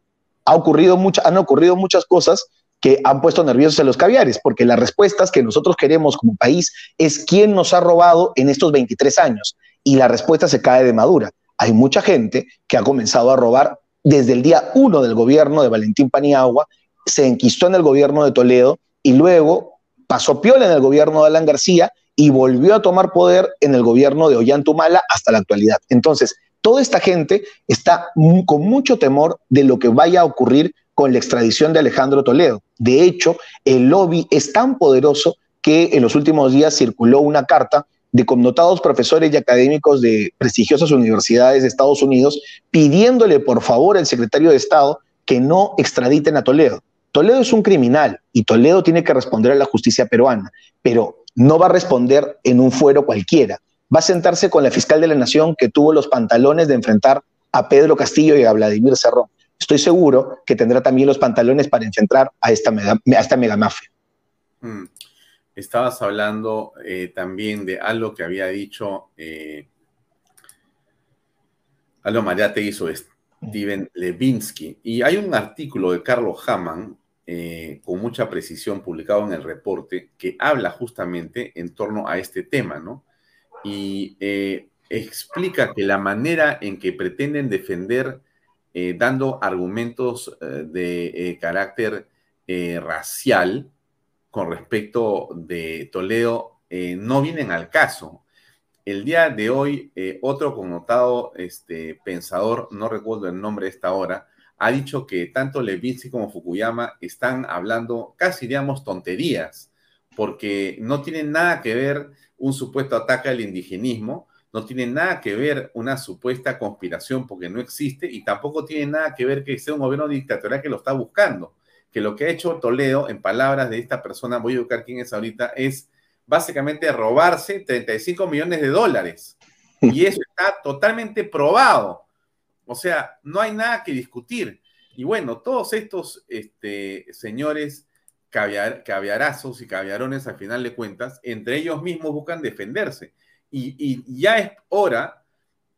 ha ocurrido han ocurrido muchas cosas que han puesto nerviosos a los caviares, porque las respuestas que nosotros queremos como país es quién nos ha robado en estos 23 años, y la respuesta se cae de madura. Hay mucha gente que ha comenzado a robar desde el día uno del gobierno de Valentín Paniagua se enquistó en el gobierno de Toledo y luego pasó piola en el gobierno de Alan García y volvió a tomar poder en el gobierno de Ollantumala hasta la actualidad. Entonces, toda esta gente está con mucho temor de lo que vaya a ocurrir con la extradición de Alejandro Toledo. De hecho, el lobby es tan poderoso que en los últimos días circuló una carta de connotados profesores y académicos de prestigiosas universidades de Estados Unidos pidiéndole por favor al secretario de Estado que no extraditen a Toledo. Toledo es un criminal y Toledo tiene que responder a la justicia peruana, pero no va a responder en un fuero cualquiera. Va a sentarse con la fiscal de la Nación que tuvo los pantalones de enfrentar a Pedro Castillo y a Vladimir Cerrón. Estoy seguro que tendrá también los pantalones para enfrentar a esta, mega, a esta megamafia. Mm. Estabas hablando eh, también de algo que había dicho eh, Aldo Mariate sobre Steven Levinsky. Y hay un artículo de Carlos Hamann eh, con mucha precisión publicado en el reporte que habla justamente en torno a este tema, ¿no? Y eh, explica que la manera en que pretenden defender eh, dando argumentos de carácter racial con respecto de Toledo no vienen al caso. El día de hoy, otro connotado este, pensador, no recuerdo el nombre de esta hora, ha dicho que tanto Levinsky como Fukuyama están hablando casi, digamos, tonterías, porque no tienen nada que ver un supuesto ataque al indigenismo no tiene nada que ver una supuesta conspiración porque no existe y tampoco tiene nada que ver que sea un gobierno dictatorial que lo está buscando. Que lo que ha hecho Toledo, en palabras de esta persona, voy a buscar quién es ahorita, es básicamente robarse 35 millones de dólares. [laughs] Y eso está totalmente probado. O sea, no hay nada que discutir. Y bueno, todos estos este, señores caviar, caviarazos y caviarones, al final de cuentas, entre ellos mismos buscan defenderse. Y, ya es hora,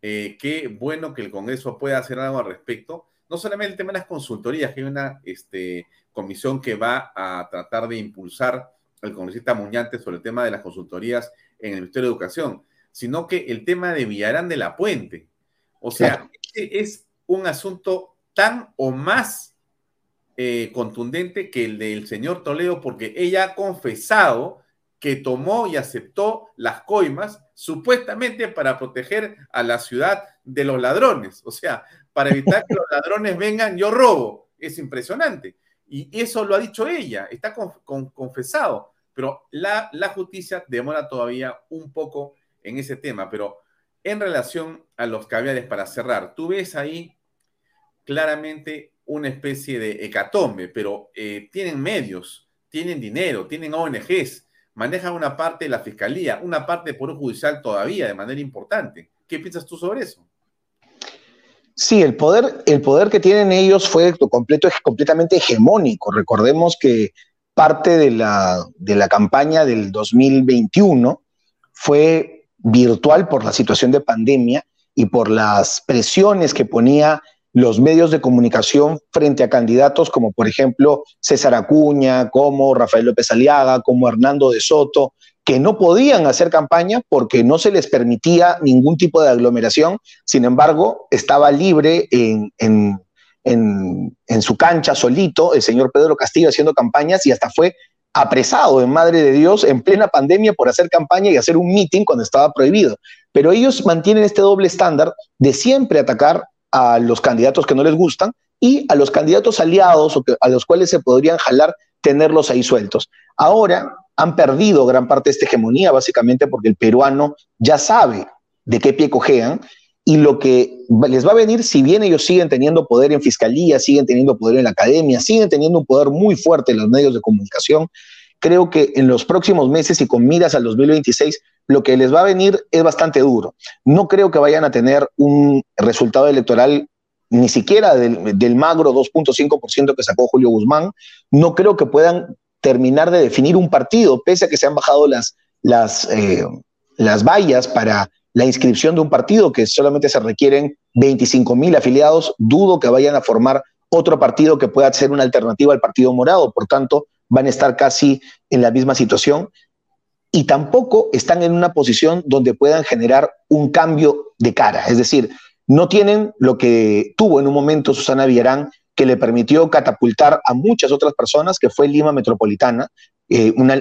eh, que bueno que el Congreso pueda hacer algo al respecto, no solamente el tema de las consultorías, que hay una este, comisión que va a tratar de impulsar el congresista Muñante sobre el tema de las consultorías en el Ministerio de Educación, sino que el tema de Villarán de la Puente. O sea, es un asunto tan o más eh, contundente que el del señor Toledo, porque ella ha confesado que tomó y aceptó las coimas supuestamente para proteger a la ciudad de los ladrones. O sea, para evitar que los ladrones vengan, yo robo. Es impresionante. Y eso lo ha dicho ella, está confesado. Pero la, la justicia demora todavía un poco en ese tema. Pero en relación a los caviares, para cerrar, tú ves ahí claramente una especie de hecatombe, pero eh, tienen medios, tienen dinero, tienen ONGs, manejan una parte de la fiscalía, una parte por un Judicial todavía de manera importante. ¿Qué piensas tú sobre eso? Sí, el poder, el poder que tienen ellos fue completo, completamente hegemónico. Recordemos que parte de la, de la campaña del 2021 fue virtual por la situación de pandemia y por las presiones que ponía los medios de comunicación frente a candidatos como por ejemplo César Acuña, como Rafael López Aliaga, como Hernando de Soto, que no podían hacer campaña porque no se les permitía ningún tipo de aglomeración, sin embargo, estaba libre en, en, su cancha solito el señor Pedro Castillo haciendo campañas y hasta fue apresado en Madre de Dios en plena pandemia por hacer campaña y hacer un meeting cuando estaba prohibido. Pero ellos mantienen este doble estándar de siempre atacar a los candidatos que no les gustan y a los candidatos aliados o a los cuales se podrían jalar tenerlos ahí sueltos. Ahora han perdido gran parte de esta hegemonía, básicamente porque el peruano ya sabe de qué pie cojean y lo que les va a venir, si bien ellos siguen teniendo poder en fiscalía, siguen teniendo poder en la academia, siguen teniendo un poder muy fuerte en los medios de comunicación, creo que en los próximos meses y con miras al 2026 lo que les va a venir es bastante duro. No creo que vayan a tener un resultado electoral ni siquiera del, magro 2.5% que sacó Julio Guzmán. No creo que puedan terminar de definir un partido, pese a que se han bajado las, las, eh, las vallas para la inscripción de un partido, que solamente se requieren 25 mil afiliados, dudo que vayan a formar otro partido que pueda ser una alternativa al Partido Morado. Por tanto, van a estar casi en la misma situación y tampoco están en una posición donde puedan generar un cambio de cara. Es decir, no tienen lo que tuvo en un momento Susana Villarán, que le permitió catapultar a muchas otras personas, que fue Lima Metropolitana, eh, una,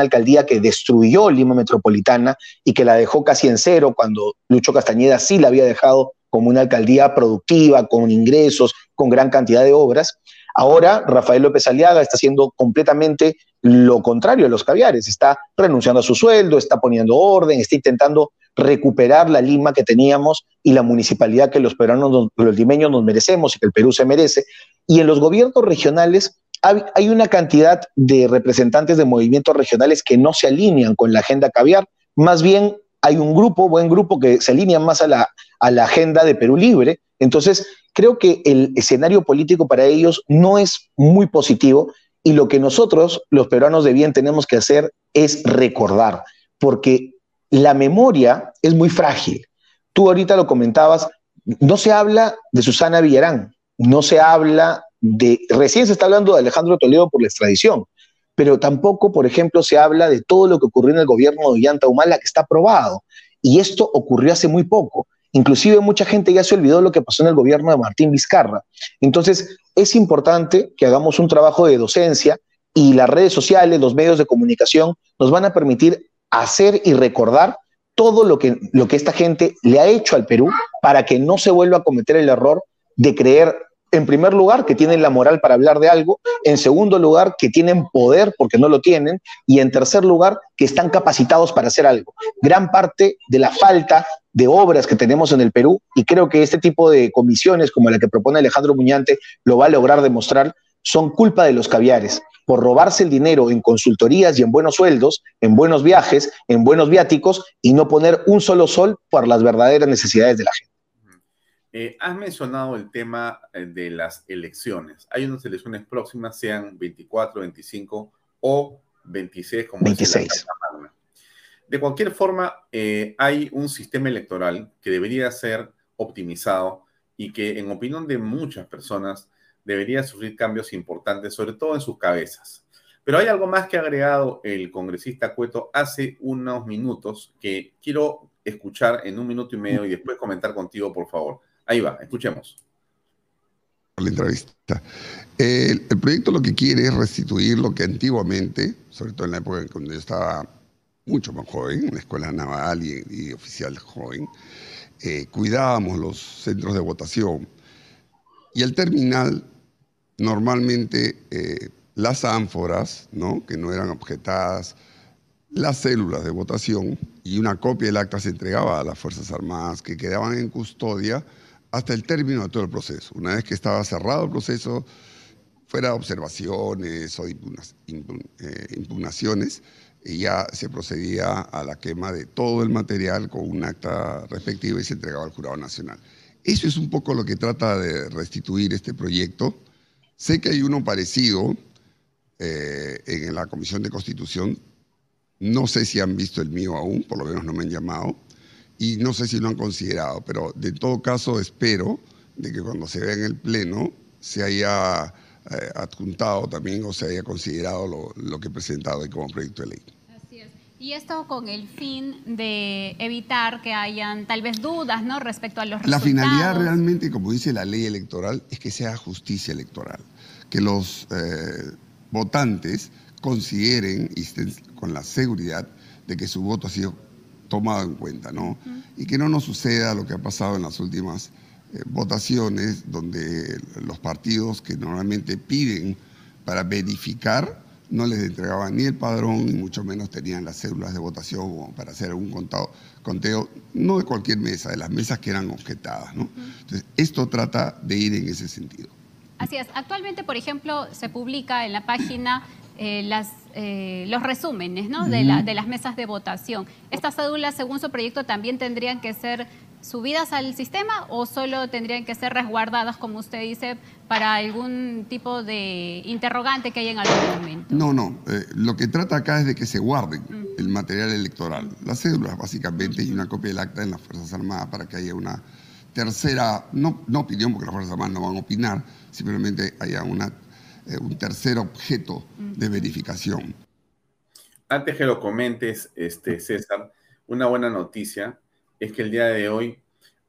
alcaldía que destruyó Lima Metropolitana y que la dejó casi en cero cuando Lucho Castañeda sí la había dejado como una alcaldía productiva, con ingresos, con gran cantidad de obras. Ahora Rafael López Aliaga está haciendo completamente lo contrario a los caviares, está renunciando a su sueldo, está poniendo orden, está intentando recuperar la Lima que teníamos y la municipalidad que los peruanos, los limeños nos merecemos y que el Perú se merece. Y en los gobiernos regionales hay una cantidad de representantes de movimientos regionales que no se alinean con la agenda caviar, más bien hay un grupo, buen grupo, que se alinea más a la, a la agenda de Perú Libre. Entonces, creo que el escenario político para ellos no es muy positivo y lo que nosotros, los peruanos de bien, tenemos que hacer es recordar, porque la memoria es muy frágil. Tú ahorita lo comentabas, no se habla de Susana Villarán, no se habla recién se está hablando de Alejandro Toledo por la extradición, pero tampoco, por ejemplo, se habla de todo lo que ocurrió en el gobierno de Ollanta Humala, que está aprobado. Y esto ocurrió hace muy poco. Inclusive mucha gente ya se olvidó lo que pasó en el gobierno de Martín Vizcarra. Entonces, es importante que hagamos un trabajo de docencia y las redes sociales, los medios de comunicación nos van a permitir hacer y recordar todo lo que, lo que esta gente le ha hecho al Perú para que no se vuelva a cometer el error de creer en primer lugar, que tienen la moral para hablar de algo, en segundo lugar, que tienen poder porque no lo tienen, y en tercer lugar, que están capacitados para hacer algo. Gran parte de la falta de obras que tenemos en el Perú, y creo que este tipo de comisiones como la que propone Alejandro Muñante lo va a lograr demostrar, son culpa de los caviares por robarse el dinero en consultorías y en buenos sueldos, en buenos viajes, en buenos viáticos y no poner un solo sol por las verdaderas necesidades de la gente. Eh, has mencionado el tema eh, de las elecciones. Hay unas elecciones próximas, sean 24, 25 o 26, como 26. de cualquier forma, eh, hay un sistema electoral que debería ser optimizado y que, en opinión de muchas personas, debería sufrir cambios importantes, sobre todo en sus cabezas. Pero hay algo más que ha agregado el congresista Cueto hace unos minutos que quiero escuchar en un minuto y medio y después comentar contigo, por favor. Ahí va, escuchemos. La entrevista. El, proyecto lo que quiere es restituir lo que antiguamente, sobre todo en la época en cuando yo estaba mucho más joven, en la escuela naval y, oficial joven, eh, cuidábamos los centros de votación. Y al terminal, normalmente eh, las ánforas, ¿no? que no eran objetadas, las células de votación y una copia del acta se entregaba a las Fuerzas Armadas que quedaban en custodia hasta el término de todo el proceso. Una vez que estaba cerrado el proceso, fuera observaciones o eh, impugnaciones, ya se procedía a la quema de todo el material con un acta respectiva y se entregaba al Jurado Nacional. Eso es un poco lo que trata de restituir este proyecto. Sé que hay uno parecido eh, en la Comisión de Constitución. No sé si han visto el mío aún, por lo menos no me han llamado y no sé si lo han considerado, pero de todo caso espero de que cuando se vea en el Pleno se haya eh, adjuntado también o se haya considerado lo, lo que he presentado ahí como proyecto de ley. Así es. Y esto con el fin de evitar que hayan tal vez dudas ¿no? respecto a los resultados. La finalidad realmente, como dice la ley electoral, es que sea justicia electoral, que los eh, votantes consideren y estén con la seguridad de que su voto ha sido tomado en cuenta, ¿no? Y que no nos suceda lo que ha pasado en las últimas eh, votaciones, donde los partidos que normalmente piden para verificar no les entregaban ni el padrón, ni mucho menos tenían las células de votación para hacer un contado, conteo, no de cualquier mesa, de las mesas que eran objetadas, ¿no? Entonces, esto trata de ir en ese sentido. Así es. Actualmente, por ejemplo, se publica en la página eh, las, eh, los resúmenes ¿no? de, la, de, las mesas de votación. ¿Estas cédulas, según su proyecto, también tendrían que ser subidas al sistema o solo tendrían que ser resguardadas, como usted dice, para algún tipo de interrogante que haya en algún momento? No, no. Eh, lo que trata acá es de que se guarden el material electoral. Las cédulas, básicamente, y una copia del acta en las Fuerzas Armadas para que haya una tercera, no, no opinión, porque las Fuerzas Armadas no van a opinar, simplemente haya una eh, un tercer objeto de verificación. Antes que lo comentes, este, César, una buena noticia es que el día de hoy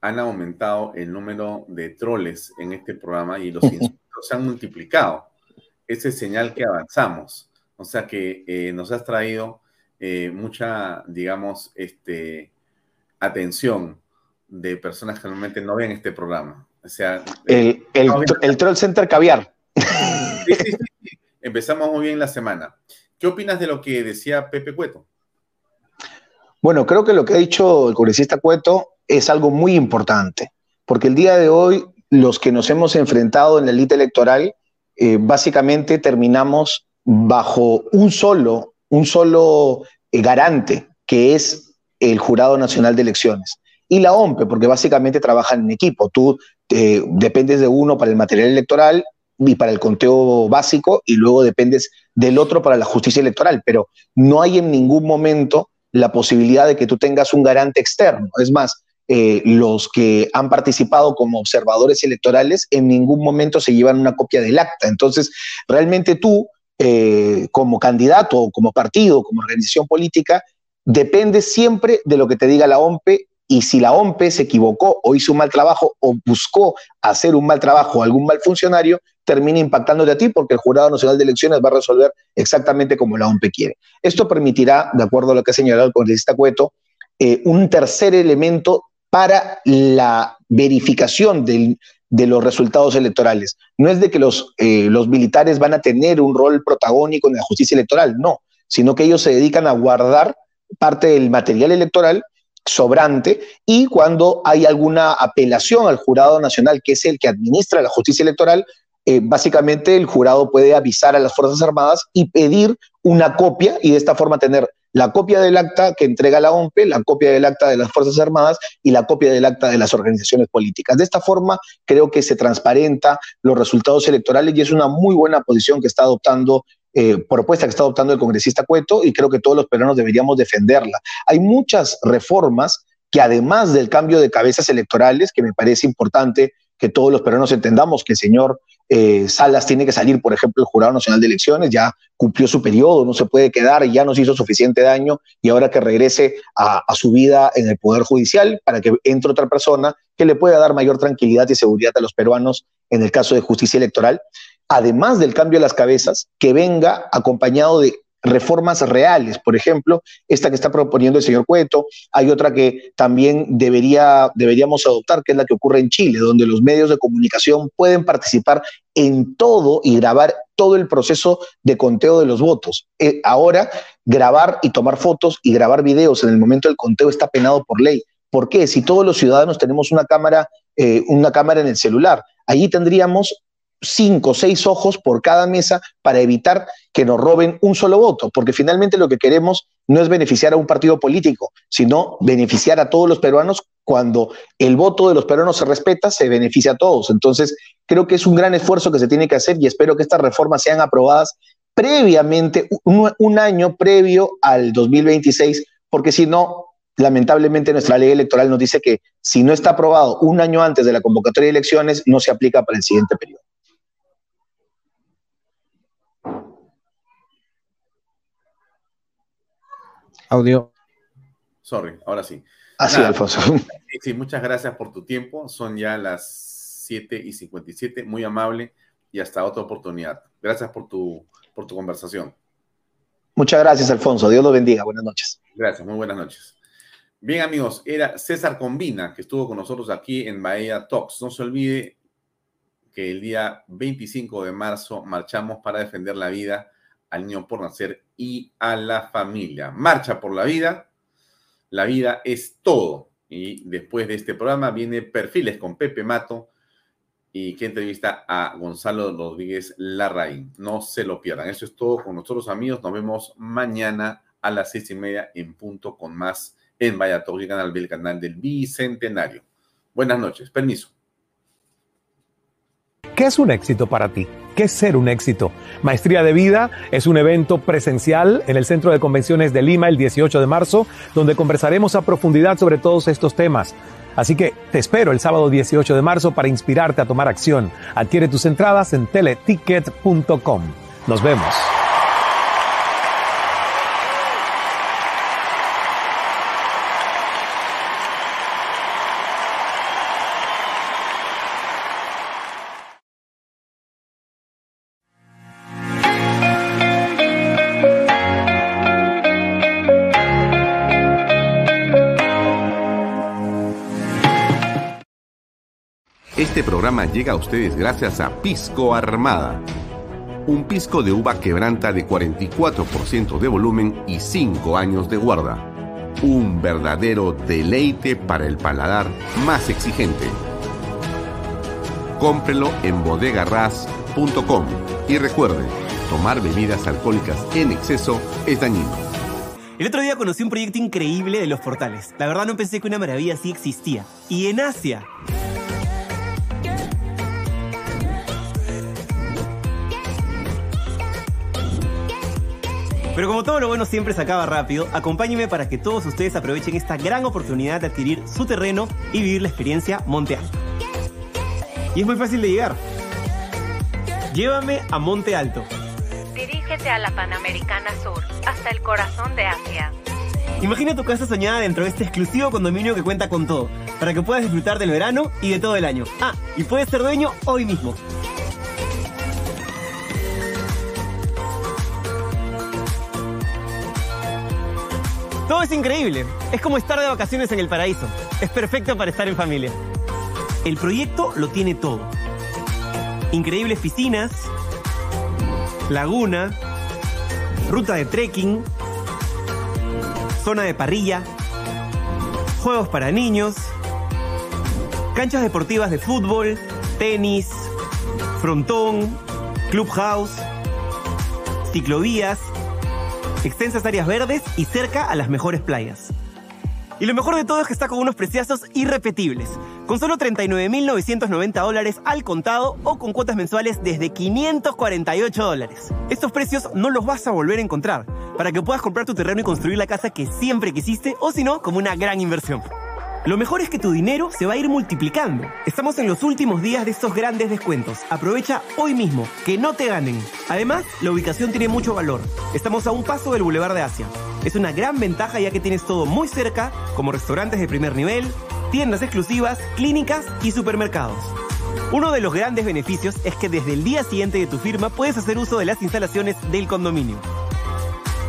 han aumentado el número de troles en este programa y los insultos se han multiplicado. Ese es señal que avanzamos. O sea que eh, nos has traído eh, mucha, digamos, este, atención de personas que normalmente no ven este programa. O sea, el, el, el Troll Center Caviar. [laughs] Empezamos muy bien la semana. ¿Qué opinas de lo que decía Pepe Cueto? Bueno, creo que lo que ha dicho el congresista Cueto es algo muy importante, porque el día de hoy los que nos hemos enfrentado en la élite electoral, eh, básicamente terminamos bajo un solo, un solo eh, garante, que es el Jurado Nacional de Elecciones. Y la OMPE, porque básicamente trabajan en equipo. Tú eh, dependes de uno para el material electoral y para el conteo básico y luego dependes del otro para la justicia electoral, pero no hay en ningún momento la posibilidad de que tú tengas un garante externo. Es más, eh, los que han participado como observadores electorales en ningún momento se llevan una copia del acta. Entonces, realmente tú, eh, como candidato, como partido, como organización política, dependes siempre de lo que te diga la OMPE y si la OMPE se equivocó o hizo un mal trabajo o buscó hacer un mal trabajo o algún mal funcionario, termina impactándote a ti porque el Jurado Nacional de Elecciones va a resolver exactamente como la OMPE quiere. Esto permitirá, de acuerdo a lo que ha señalado el congresista Cueto, eh, un tercer elemento para la verificación de los resultados electorales. No es de que los, eh, los militares van a tener un rol protagónico en la justicia electoral, no, sino que ellos se dedican a guardar parte del material electoral sobrante y cuando hay alguna apelación al jurado nacional, que es el que administra la justicia electoral, eh, básicamente el jurado puede avisar a las Fuerzas Armadas y pedir una copia y de esta forma tener la copia del acta que entrega la OMPE, la copia del acta de las Fuerzas Armadas y la copia del acta de las organizaciones políticas. De esta forma creo que se transparenta los resultados electorales y es una muy buena posición que está adoptando eh, propuesta que está adoptando el congresista Cueto y creo que todos los peruanos deberíamos defenderla. Hay muchas reformas que además del cambio de cabezas electorales, que me parece importante que todos los peruanos entendamos que el señor eh, Salas tiene que salir, por ejemplo, el Jurado Nacional de Elecciones, ya cumplió su periodo, no se puede quedar, ya nos hizo suficiente daño y ahora que regrese a, a, su vida en el Poder Judicial para que entre otra persona que le pueda dar mayor tranquilidad y seguridad a los peruanos en el caso de justicia electoral además del cambio de las cabezas, que venga acompañado de reformas reales. Por ejemplo, esta que está proponiendo el señor Cueto, hay otra que también debería, deberíamos adoptar, que es la que ocurre en Chile, donde los medios de comunicación pueden participar en todo y grabar todo el proceso de conteo de los votos. Eh, ahora, grabar y tomar fotos y grabar videos en el momento del conteo está penado por ley. ¿Por qué? Si todos los ciudadanos tenemos una cámara, eh, una cámara en el celular, allí tendríamos cinco o seis ojos por cada mesa para evitar que nos roben un solo voto, porque finalmente lo que queremos no es beneficiar a un partido político, sino beneficiar a todos los peruanos. Cuando el voto de los peruanos se respeta, se beneficia a todos. Entonces, creo que es un gran esfuerzo que se tiene que hacer y espero que estas reformas sean aprobadas previamente, un, año previo al 2026, porque si no, lamentablemente nuestra ley electoral nos dice que si no está aprobado un año antes de la convocatoria de elecciones, no se aplica para el siguiente periodo. Audio. Sorry, ahora sí. Así, Alfonso. Sí, muchas gracias por tu tiempo. Son ya las 7 y 57. Muy amable y hasta otra oportunidad. Gracias por tu, por tu conversación. Muchas gracias, Alfonso. Dios lo bendiga. Buenas noches. Gracias, muy buenas noches. Bien, amigos, era César Combina que estuvo con nosotros aquí en Bahía Talks. No se olvide que el día 25 de marzo marchamos para defender la vida al niño por nacer y a la familia. Marcha por la vida. La vida es todo. Y después de este programa viene Perfiles con Pepe Mato y que entrevista a Gonzalo Rodríguez Larraín. No se lo pierdan. Eso es todo con nosotros, amigos. Nos vemos mañana a las seis y media en punto con más en Vaya Canal del canal del Bicentenario. Buenas noches. Permiso. ¿Qué es un éxito para ti? ¿Qué ser un éxito? Maestría de Vida es un evento presencial en el Centro de Convenciones de Lima el 18 de marzo, donde conversaremos a profundidad sobre todos estos temas. Así que te espero el sábado 18 de marzo para inspirarte a tomar acción. Adquiere tus entradas en teleticket.com. Nos vemos. Programa llega a ustedes gracias a Pisco Armada. Un pisco de uva quebranta de 44% de volumen y 5 años de guarda. Un verdadero deleite para el paladar más exigente. Cómprelo en bodegarras.com y recuerde, tomar bebidas alcohólicas en exceso es dañino. El otro día conocí un proyecto increíble de los portales. La verdad no pensé que una maravilla así existía. Y en Asia. Pero como todo lo bueno siempre se acaba rápido, acompáñenme para que todos ustedes aprovechen esta gran oportunidad de adquirir su terreno y vivir la experiencia Monte Alto. Y es muy fácil de llegar. Llévame a Monte Alto. Dirígete a la Panamericana Sur, hasta el corazón de Asia. Imagina tu casa soñada dentro de este exclusivo condominio que cuenta con todo, para que puedas disfrutar del verano y de todo el año. Ah, y puedes ser dueño hoy mismo. Todo es increíble. Es como estar de vacaciones en el paraíso. Es perfecto para estar en familia. El proyecto lo tiene todo. Increíbles piscinas, laguna, ruta de trekking, zona de parrilla, juegos para niños, canchas deportivas de fútbol, tenis, frontón, clubhouse, ciclovías, extensas áreas verdes y cerca a las mejores playas. Y lo mejor de todo es que está con unos preciazos irrepetibles, con solo 39.990 dólares al contado o con cuotas mensuales desde 548 dólares. Estos precios no los vas a volver a encontrar, para que puedas comprar tu terreno y construir la casa que siempre quisiste o si no, como una gran inversión. Lo mejor es que tu dinero se va a ir multiplicando. Estamos en los últimos días de estos grandes descuentos. Aprovecha hoy mismo, que no te ganen. Además, la ubicación tiene mucho valor. Estamos a un paso del Boulevard de Asia. Es una gran ventaja ya que tienes todo muy cerca, como restaurantes de primer nivel, tiendas exclusivas, clínicas y supermercados. Uno de los grandes beneficios es que desde el día siguiente de tu firma puedes hacer uso de las instalaciones del condominio.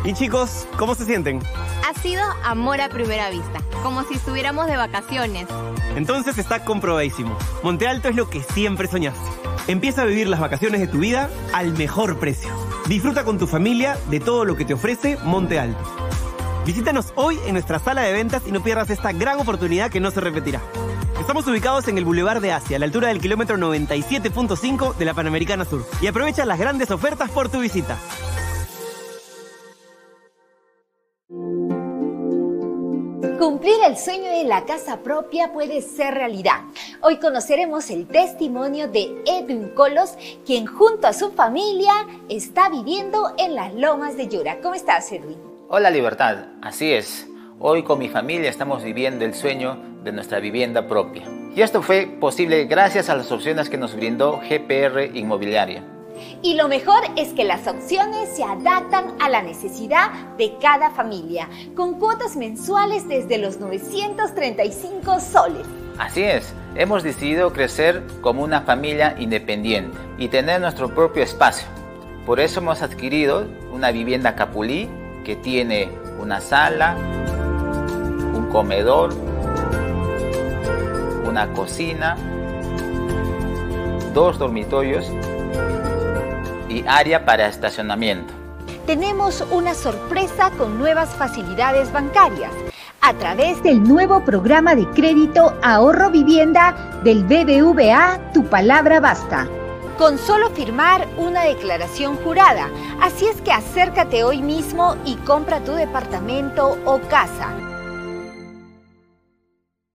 Y chicos, ¿cómo se sienten? Ha sido amor a primera vista, como si estuviéramos de vacaciones. Entonces está comprobadísimo. Monte Alto es lo que siempre soñaste. Empieza a vivir las vacaciones de tu vida al mejor precio. Disfruta con tu familia de todo lo que te ofrece Monte Alto. Visítanos hoy en nuestra sala de ventas y no pierdas esta gran oportunidad que no se repetirá. Estamos ubicados en el Boulevard de Asia, a la altura del kilómetro 97.5 de la Panamericana Sur. Y aprovecha las grandes ofertas por tu visita. Cumplir el sueño de la casa propia puede ser realidad. Hoy conoceremos el testimonio de Edwin Colos, quien junto a su familia está viviendo en las lomas de Yura. ¿Cómo estás, Edwin? Hola, Libertad. Así es. Hoy con mi familia estamos viviendo el sueño de nuestra vivienda propia. Y esto fue posible gracias a las opciones que nos brindó GPR Inmobiliaria. Y lo mejor es que las opciones se adaptan a la necesidad de cada familia, con cuotas mensuales desde los 935 soles. Así es, hemos decidido crecer como una familia independiente y tener nuestro propio espacio. Por eso hemos adquirido una vivienda Capulí que tiene una sala, un comedor, una cocina, dos dormitorios y área para estacionamiento. Tenemos una sorpresa con nuevas facilidades bancarias a través del nuevo programa de crédito Ahorro Vivienda del BBVA Tu Palabra Basta. Con solo firmar una declaración jurada. Así es que acércate hoy mismo y compra tu departamento o casa.